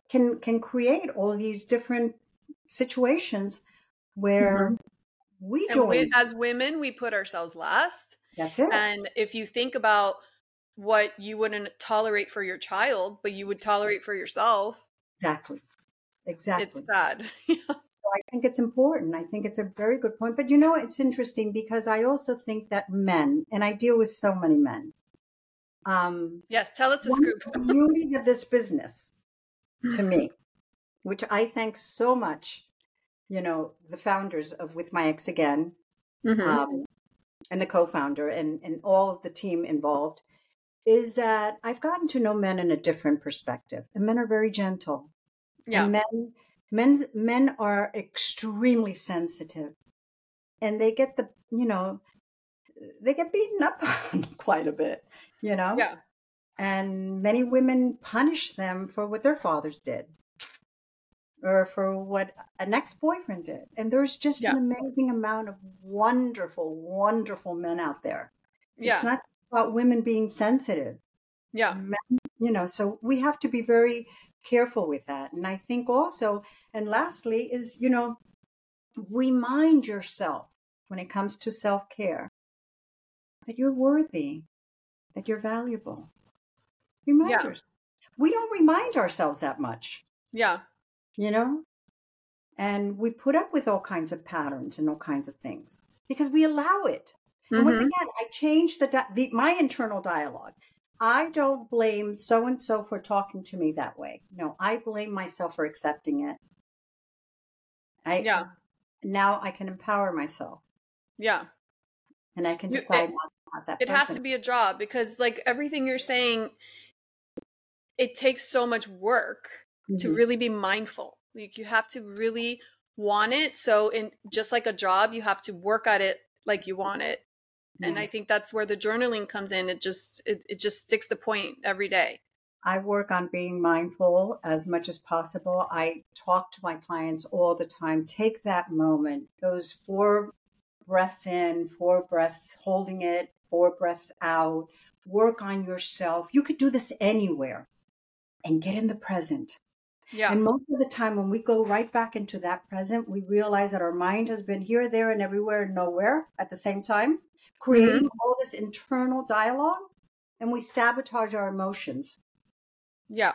Can can create all these different situations where mm-hmm. we join. We, as women, we put ourselves last. That's it. And if you think about what you wouldn't tolerate for your child, but you would tolerate for yourself. Exactly. Exactly. It's sad. so I think it's important. I think it's a very good point. But you know, it's interesting because I also think that men, and I deal with so many men. Um, yes, tell us the scoop. the beauties of this business to me, which I thank so much, you know, the founders of With My Ex Again, mm-hmm. um, and the co-founder and, and all of the team involved is that I've gotten to know men in a different perspective, and men are very gentle. Yeah. And men, men, men are extremely sensitive, and they get the, you know, they get beaten up on quite a bit, you know. Yeah. And many women punish them for what their fathers did, or for what an ex-boyfriend did. And there's just yeah. an amazing amount of wonderful, wonderful men out there yeah. It's not about women being sensitive. Yeah. You know, so we have to be very careful with that. And I think also, and lastly, is, you know, remind yourself when it comes to self care that you're worthy, that you're valuable. Remind yeah. yourself. We don't remind ourselves that much. Yeah. You know? And we put up with all kinds of patterns and all kinds of things because we allow it. Mm-hmm. once again, I changed the, the my internal dialogue. I don't blame so and so for talking to me that way. No, I blame myself for accepting it. I yeah. Now I can empower myself. Yeah. And I can decide it, not that. It person. has to be a job because, like everything you're saying, it takes so much work mm-hmm. to really be mindful. Like you have to really want it. So, in just like a job, you have to work at it like you want it and i think that's where the journaling comes in. It just it, it just sticks the point every day. I work on being mindful as much as possible. I talk to my clients all the time. Take that moment those four breaths in four breaths holding it four breaths out. Work on yourself. You could do this anywhere and get in the present. Yeah. And most of the time, when we go right back into that present, we realize that our mind has been here, there, and everywhere, and nowhere at the same time creating mm-hmm. all this internal dialogue and we sabotage our emotions. Yeah.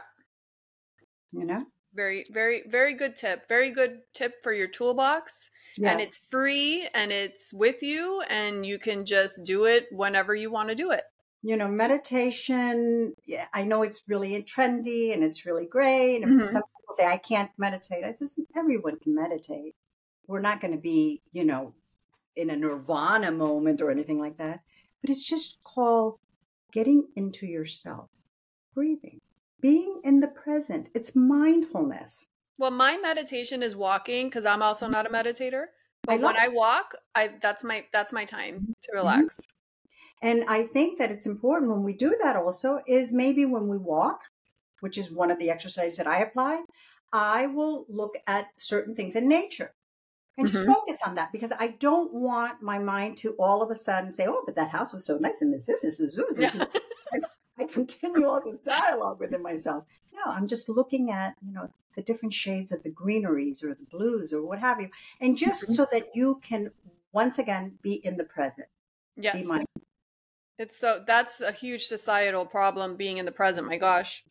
You know? Very, very, very good tip. Very good tip for your toolbox. Yes. And it's free and it's with you and you can just do it whenever you want to do it. You know, meditation, yeah, I know it's really trendy and it's really great. And mm-hmm. some people say, I can't meditate. I says, everyone can meditate. We're not going to be, you know, in a nirvana moment or anything like that, but it's just called getting into yourself, breathing, being in the present. It's mindfulness. Well, my meditation is walking because I'm also not a meditator. But I when I walk, I that's my that's my time mm-hmm. to relax. And I think that it's important when we do that also is maybe when we walk, which is one of the exercises that I apply, I will look at certain things in nature and just mm-hmm. focus on that because I don't want my mind to all of a sudden say, "Oh, but that house was so nice and this, this, this, this, this." this. I continue all this dialogue within myself. No, I'm just looking at you know the different shades of the greeneries or the blues or what have you, and just mm-hmm. so that you can once again be in the present. Yes, it's so that's a huge societal problem being in the present. My gosh.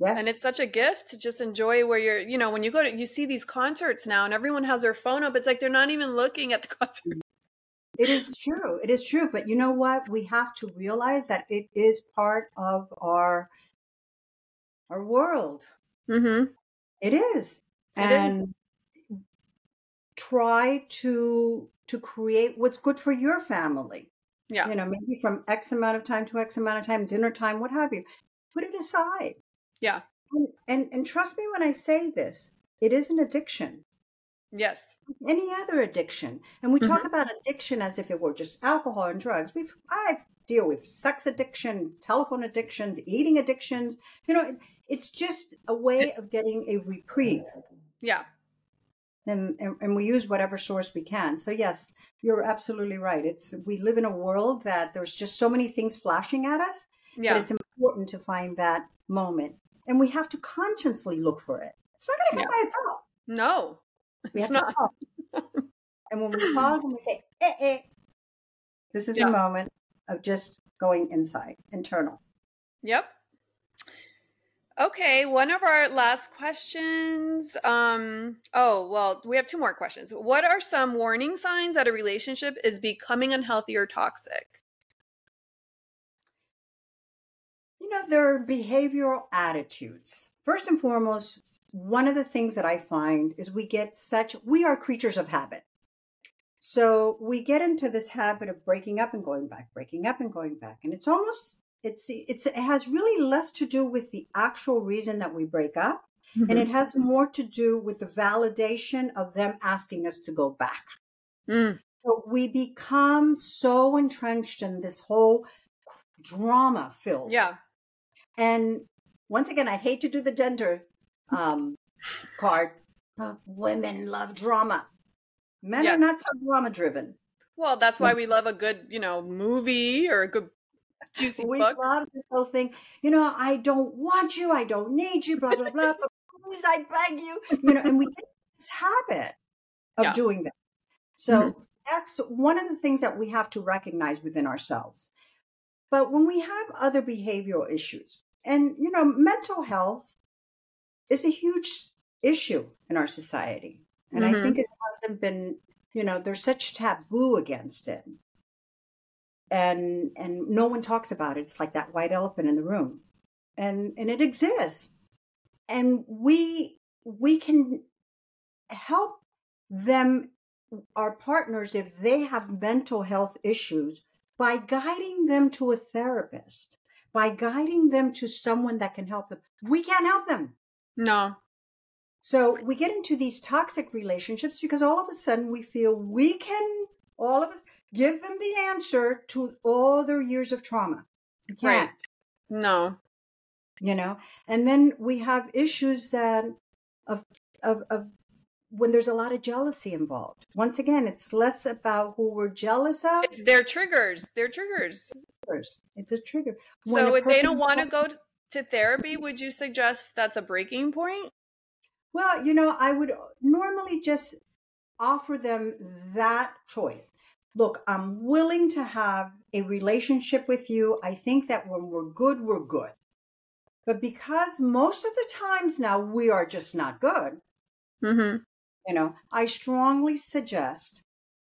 Yes. And it's such a gift to just enjoy where you're, you know, when you go to, you see these concerts now and everyone has their phone up. It's like they're not even looking at the concert. It is true. It is true. But you know what? We have to realize that it is part of our our world. Mm-hmm. It is. It and try to to create what's good for your family. Yeah. You know, maybe from X amount of time to X amount of time, dinner time, what have you. Put it aside. Yeah. And and, and trust me when I say this, it is an addiction. Yes. any other addiction. And we talk Mhm. about addiction as if it were just alcohol and drugs. We've I deal with sex addiction, telephone addictions, eating addictions. You know, it, it's just a way of getting a reprieve. Yeah. And, and and we use whatever source we can. So yes, you're absolutely right. It's we live in a world that there's just so many things flashing at us, Yeah. but it's important to find that moment. And we have to consciously look for it. It's not going to come by itself. no. We It's not. and when we pause and we say, eh, eh, this is Yeah. a moment of just going inside, internal. Yep. Okay, one of our last questions. Um, oh, well, we have two more questions. What are some warning signs that a relationship is becoming unhealthy or toxic? Know, there are behavioral attitudes. First and foremost, one of the things that I find is we get such, we are creatures of habit. So we get into this habit of breaking up and going back, breaking up and going back. And it's almost, it's, it's, it has really less to do with the actual reason that we break up. And it has more to do with the validation of them asking us to go back. Mm, So we become so entrenched in this whole drama filled. yeah. And once again, I hate to do the gender um, card, but women love drama. Men Yeah. are not so drama driven. Well, that's why we love a good, you know, movie or a good juicy We book. love this whole thing. You know, I don't want you. I don't need you. Blah blah blah. but please, I beg you. You know, and we get this habit of Yeah. doing this. So Mhm. that's one of the things that we have to recognize within ourselves. But when we have other behavioral issues, and you know, mental health is a huge issue in our society, and I Mhm. think it hasn't been. You know, there's such taboo against it. And and no one talks about it. It's like that white elephant in the room. And and it exists. And we we can help them our partners if they have mental health issues by guiding them to a therapist by guiding them to someone that can help them we can't help them No. so we get into these toxic relationships because all of a sudden we feel we can all of us give them the answer to all their years of trauma. You Right. can't, No. you know. And then we have issues that of of of when there's a lot of jealousy involved. Once again, it's less about who we're jealous of. It's their triggers. Their triggers. It's a trigger. When So a if they don't want to go to therapy, would you suggest that's a breaking point? Well, you know, I would normally just offer them that choice. Look, I'm willing to have a relationship with you. I think that when we're good, we're good. But because most of the times now we are just not good, Mm-hmm. you know, I strongly suggest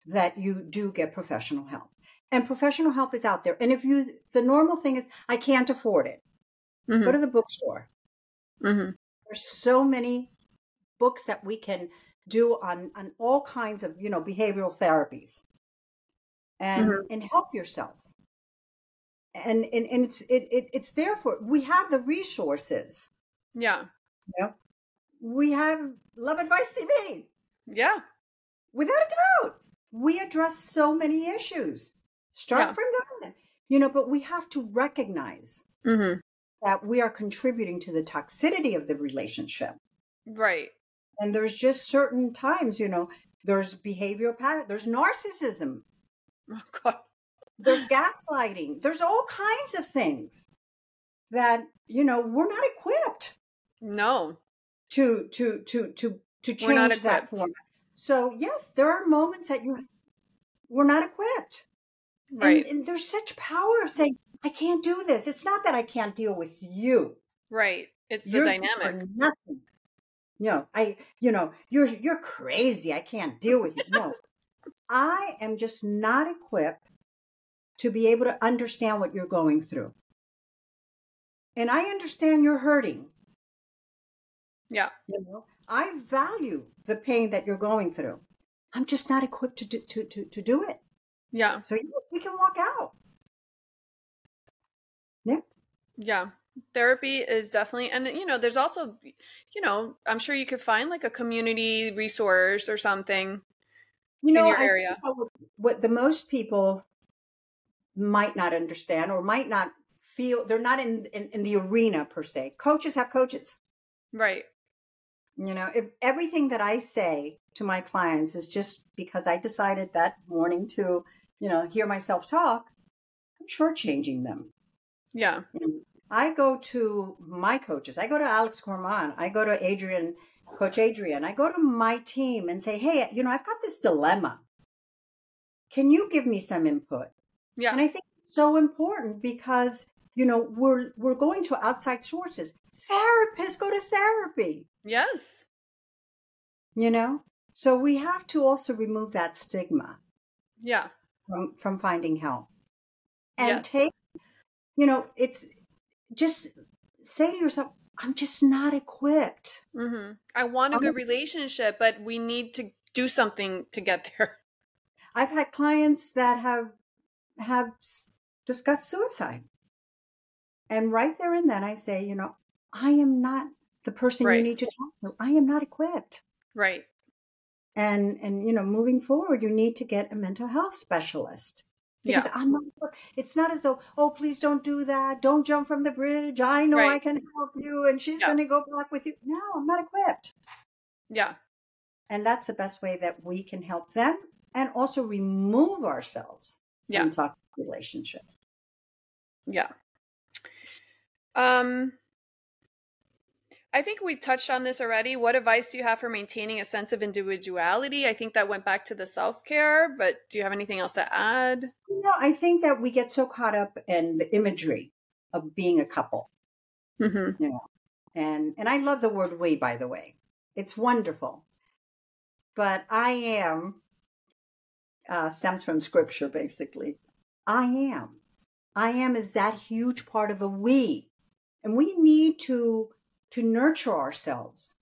that you do get professional help. And professional help is out there. And if you, the normal thing is, I can't afford it, Mm-hmm. go to the bookstore. mm-hmm. there's so many books that we can do on on all kinds of you know behavioral therapies and Mhm. and help yourself and and, and it's it, it it's there for we have the resources Yeah. Yeah. we have love advice tv Yeah. without a doubt we address so many issues start Yeah. from there you know but we have to recognize Mm-hmm. that we are contributing to the toxicity of the relationship Right. and there's just certain times you know there's behavioral pattern there's narcissism Oh God. there's gaslighting there's all kinds of things that you know we're not equipped No. to to to to to change that form so yes there are moments that you we're not equipped Right. and, and there's such power of saying i can't do this it's not that i can't deal with you right. It's the You're good dynamic. nothing no i you know you're you're crazy i can't deal with you no I am just not equipped to be able to understand what you're going through. And I understand you're hurting. Yeah. You know, I value the pain that you're going through. I'm just not equipped to do, to, to, to do it. Yeah. So we can walk out. Yeah. Yeah. Therapy is definitely, and you know, there's also, you know, I'm sure you could find like a community resource or something you know, in your I area. What, what the most people might not understand or might not feel, they're not in, in, in the arena per se. Coaches have coaches. Right. You know, if everything that I say to my clients is just because I decided that morning to, you know, hear myself talk, I'm shortchanging them. Yeah. I go to my coaches. I go to Alex Cormont. I go to Adrian, Coach Adrian. I go to my team and say, hey, you know, I've got this dilemma. Can you give me some input? Yeah. And I think it's so important because, you know, we're we're going to outside sources. Therapists go to therapy. Yes. You know? So we have to also remove that stigma Yeah. From from finding help. And Yeah. take you know, it's just say to yourself, I'm just not equipped. hmm I want a I'm good a- relationship, but we need to do something to get there. I've had clients that have have discussed suicide. And right there and then I say, you know, I am not the person you need to talk to. I am not equipped. Right. And and you know, moving forward, you need to get a mental health specialist. Because Yeah. I'm not it's not as though, oh, please don't do that. Don't jump from the bridge. I know I can help you and she's Yeah. gonna go back with you. No, I'm not equipped. Yeah. And that's the best way that we can help them and also remove ourselves Yeah. from toxic relationship. Yeah. Um I think we touched on this already. What advice do you have for maintaining a sense of individuality? I think that went back to the self-care, but do you have anything else to add? You know, I think that we get so caught up in the imagery of being a couple. Mm-hmm. you know and and i love the word we by the way it's wonderful but i am uh stems from scripture basically i am i am is that huge part of a we and we need to to nurture ourselves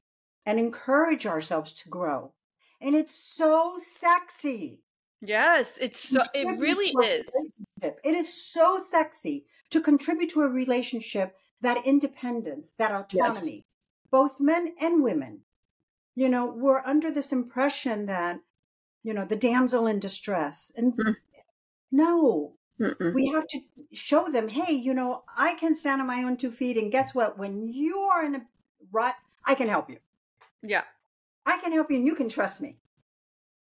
and encourage ourselves to grow and it's so sexy Yes, it's so it really is. It is so sexy to contribute to a relationship that independence, that autonomy, both men and women. You know, we're under this impression that, you know, the damsel in distress. And Mm. no, Mm-mm. we have to show them, hey, you know, I can stand on my own two feet. And guess what? When you are in a rut, I can help you. Yeah. I can help you and you can trust me.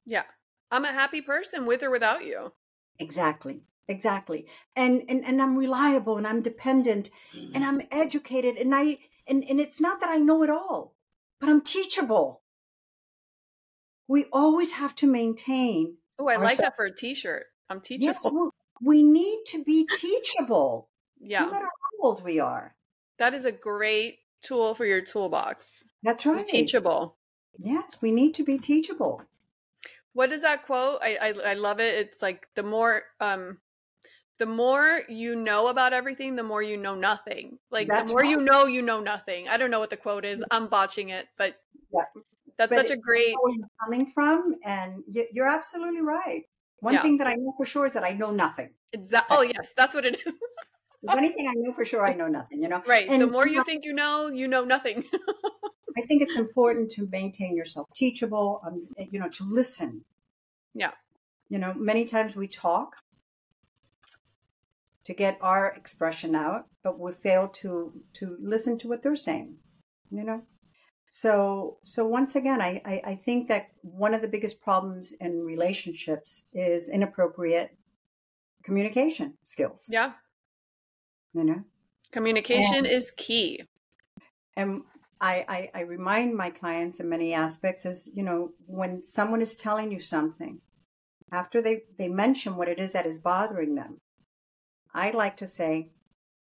Yeah. I'm a happy person with or without you. Exactly. Exactly. And, and and I'm reliable and I'm dependent and mm. I'm educated and I and, and it's not that I know it all, but I'm teachable. We always have to maintain Oh, I like that for a t-shirt. I'm teachable. yes, we- we need to be teachable, yeah. no matter how old we are. That is a great tool for your toolbox. That's Be right. Teachable. Yes, we need to be teachable. What is that quote? I, I I love it. It's like the more um the more you know about everything, the more you know nothing. Like That's the more you know, you know nothing. I don't know what the quote is. I'm botching it, but Yeah. that's But such a great coming from, and you're absolutely right. One Yeah. thing that I know for sure is that I know nothing. exact. Oh yes, that's what it is. If anything I know for sure, I know nothing. You know, right. the more you think you know, you know nothing. I think it's important to maintain yourself teachable, um, you know, to listen. Yeah. You know, many times we talk to get our expression out, but we fail to to listen to what they're saying. You know, so so once again, I I, I think that one of the biggest problems in relationships is inappropriate communication skills. yeah. You know, Communication is key. and I, I, I remind my clients in many aspects is you know when someone is telling you something after they they mention what it is that is bothering them i like to say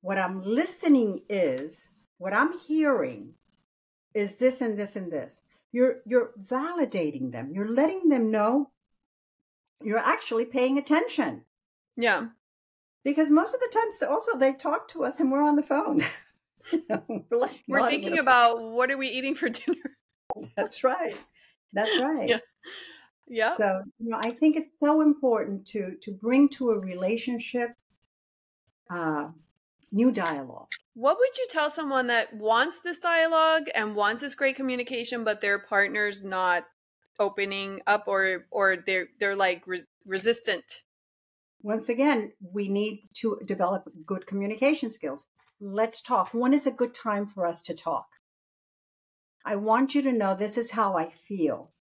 what i'm listening is what i'm hearing is this and this and this you're you're validating them you're letting them know you're actually paying attention. Yeah. Because most of the times, also, they talk to us and we're on the phone. you know, we're, like we're thinking about what are we eating for dinner? That's right. That's right. Yeah. Yeah. So, you know, I think it's so important to to bring to a relationship uh, new dialogue. What would you tell someone that wants this dialogue and wants this great communication, but their partner's not opening up, or or they're they're like re- resistant? Once again, we need to develop good communication skills. Let's talk. When is a good time for us to talk? I want you to know this is how I feel.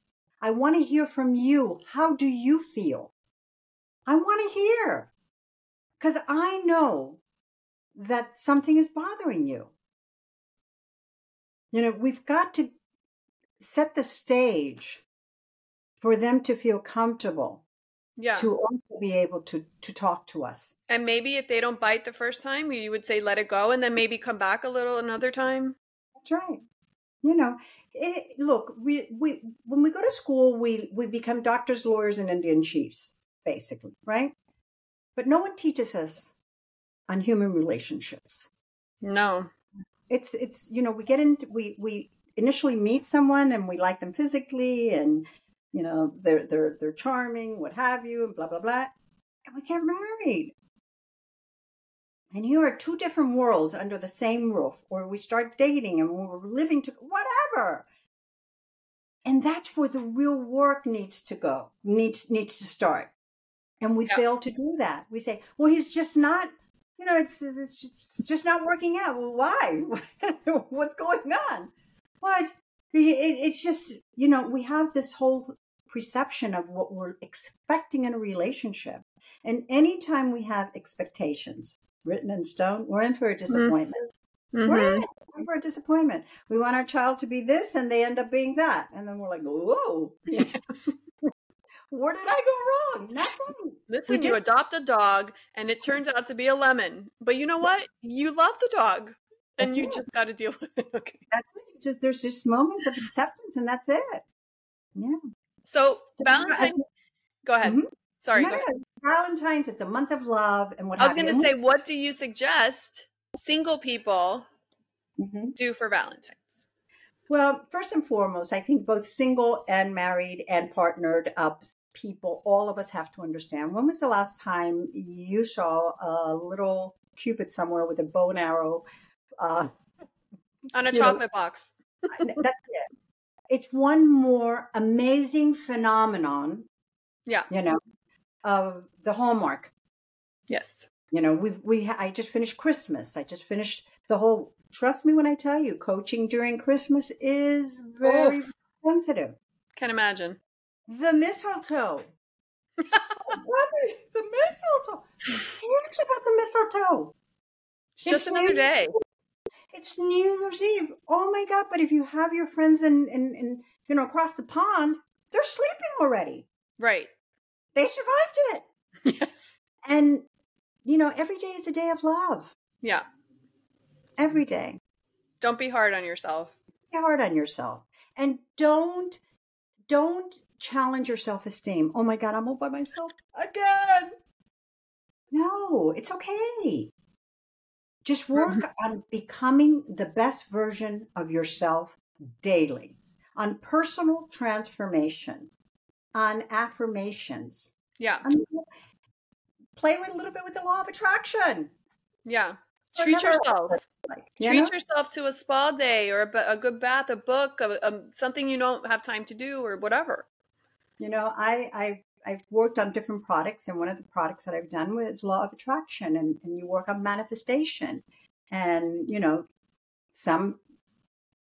I want to hear from you. How do you feel? I want to hear because I know that something is bothering you. You know, we've got to set the stage for them to feel comfortable. Yeah. To also be able to to talk to us. And maybe if they don't bite the first time, you would say let it go and then maybe come back a little another time. That's right. You know, it, look, we we when we go to school, we we become doctors, lawyers, and Indian chiefs, basically, right? But no one teaches us on human relationships. No. It's it's you know we get into we we initially meet someone and we like them physically and you know they're they're they're charming what have you and blah blah blah. And we get married. And here are two different worlds under the same roof or we start dating and we're living to whatever. And that's where the real work needs to go needs needs to start. And we fail to do that. We say well he's just not you know, it's, it's just, it's just not working out. Well, why? What's going on? What? It, it's just, you know, we have this whole perception of what we're expecting in a relationship. And anytime we have expectations written in stone, we're in for a mm-hmm. disappointment. Mm-hmm. We're in for a disappointment. We want our child to be this and they end up being that. And then we're like, whoa. Yes. Where did I go wrong? Nothing. Listen, you adopt a dog and it turns out to be a lemon. But you know what? You love the dog. And that's you it. just got to deal with it. Okay. That's it. Just there's just moments of acceptance and that's it. Yeah. So Valentine's go ahead. Mm-hmm. Sorry. No, go ahead. Valentine's is the month of love and what I was going to say what do you suggest single people mm-hmm. do for Valentine's? Well, first and foremost, I think both single and married and partnered up people, all of us have to understand. When was the last time you saw a little cupid somewhere with a bow and arrow? Uh, On a chocolate know, box. that's it. It's one more amazing phenomenon. Yeah. You know, of the Hallmark. Yes. You know, we we I just finished Christmas. I just finished the whole trust me when I tell you, coaching during Christmas is very oh, sensitive. Can imagine. The mistletoe. Oh, the mistletoe. Who cares about the mistletoe? It's just another New day. It's New Year's Eve. Oh my God. But if you have your friends in, in, in, you know, across the pond, they're sleeping already. Right. They survived it. Yes. And, you know, every day is a day of love. Yeah every day. Don't be hard on yourself. Be hard on yourself. And don't don't challenge your self-esteem. Oh my god, I'm all by myself again. No, it's okay. Just work on becoming the best version of yourself daily. On personal transformation, on affirmations. Yeah. play with a little bit with the law of attraction. Yeah treat yourself you treat know? yourself to a spa day or a, a good bath a book a, a, something you don't have time to do or whatever you know i i I've worked on different products, and one of the products that I've done was law of attraction, and, and you work on manifestation. And you know, some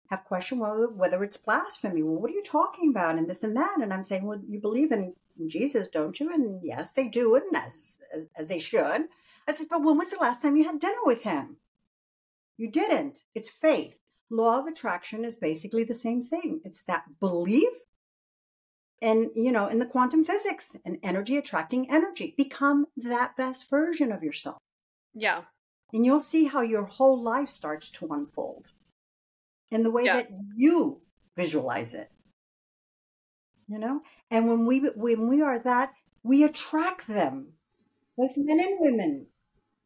have questioned well whether it's blasphemy. Well, what are you talking about, and this and that? And I'm saying, well, you believe in Jesus, don't you? And yes, they do, and as as they should. I said, but when was the last time you had dinner with him? You didn't. It's faith. Law of attraction is basically the same thing. It's that belief and, you know, in the quantum physics and energy attracting energy. Become that best version of yourself. Yeah. And you'll see how your whole life starts to unfold in the way yeah. that you visualize it. You know? And when we when we are that we attract them, both men and women.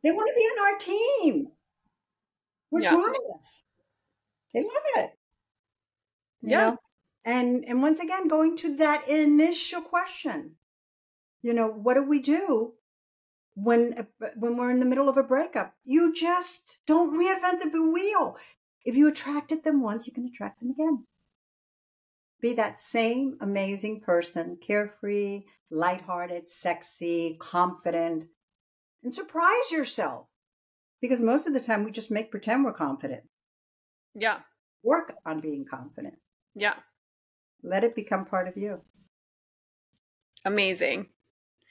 They want to be on our team. We're Yeah. drawn to us. They love it. you Yeah. know? And and once again, going to that initial question, you know, what do we do when when we're in the middle of a breakup? You just don't reinvent the wheel. If you attracted them once, you can attract them again. Be that same amazing person, carefree, lighthearted, sexy, confident, and surprise yourself. Because most of the time we just make pretend we're confident. Yeah. Work on being confident. Yeah. Let it become part of you. Amazing.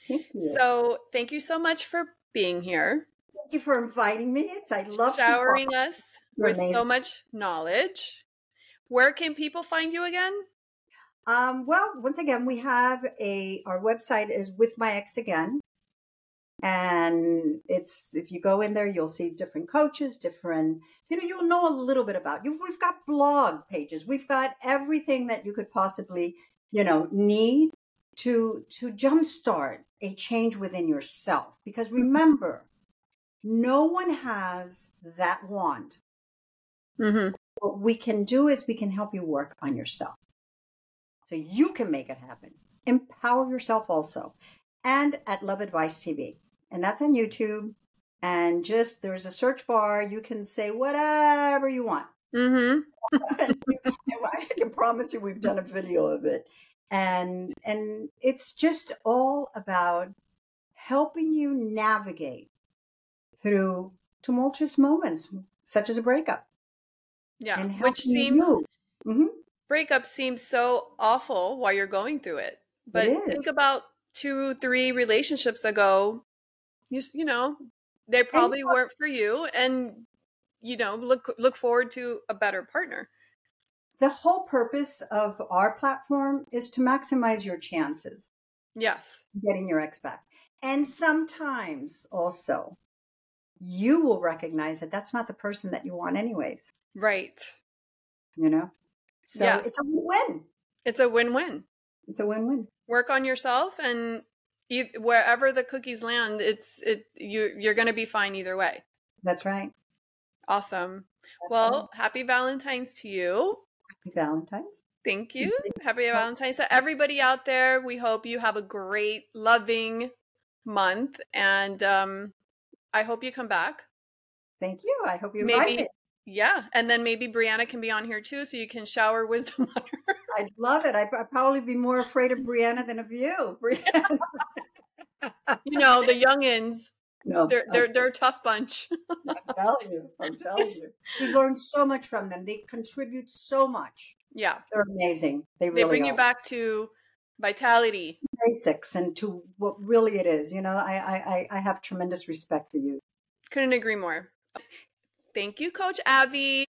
Thank you. So, thank you so much for being here, Thank you for inviting me. It's I love showering us You're with so much knowledge. Where can people find you again? Um, well, once again, we have a our website is with my ex again, and it's if you go in there, you'll see different coaches, different you know, you'll know a little bit about you. We've got blog pages, we've got everything that you could possibly you know need to to jumpstart a change within yourself. Because remember, no one has that wand. Mm-hmm. What we can do is we can help you work on yourself so you can make it happen. Empower yourself also. And at Love Advice TV. And that's on YouTube. And just there's a search bar. You can say whatever you want. Mm-hmm. I can promise you we've done a video of it. And and it's just all about helping you navigate through tumultuous moments such as a breakup. Yeah. and Which seems. Mhm. breakup seems so awful while you're going through it. But is. think about two, three relationships ago. You you know, they probably weren't for you, and you know, look look forward to a better partner. the whole purpose of our platform is to maximize your chances Yes. getting your ex back. And sometimes also, you will recognize that that's not the person that you want, anyways, Right. you know? So Yeah. it's a win. It's a win-win. It's a win win. Work on yourself, and wherever the cookies land, it's it you you're gonna be fine either way. That's right. Awesome. That's Well, happy Valentine's to you. Happy Valentine's. Thank you. Happy Valentine's to everybody out there. We hope you have a great, loving month, and um, I hope you come back. Thank you. I hope you Maybe, me. yeah, and then maybe Brianna can be on here too, so you can shower wisdom on her. I'd love it. I'd, I'd probably be more afraid of Brianna than of you. Brianna. You know, the youngins. no, They're they're they're a tough bunch. I'm telling you. I'm telling you. We learn so much from them. They contribute so much. Yeah, They're amazing. They really they bring are. you back to vitality. basics and to what really it is. You know, I, I, I- I have tremendous respect for you. Couldn't agree more. Thank you, Coach Abby.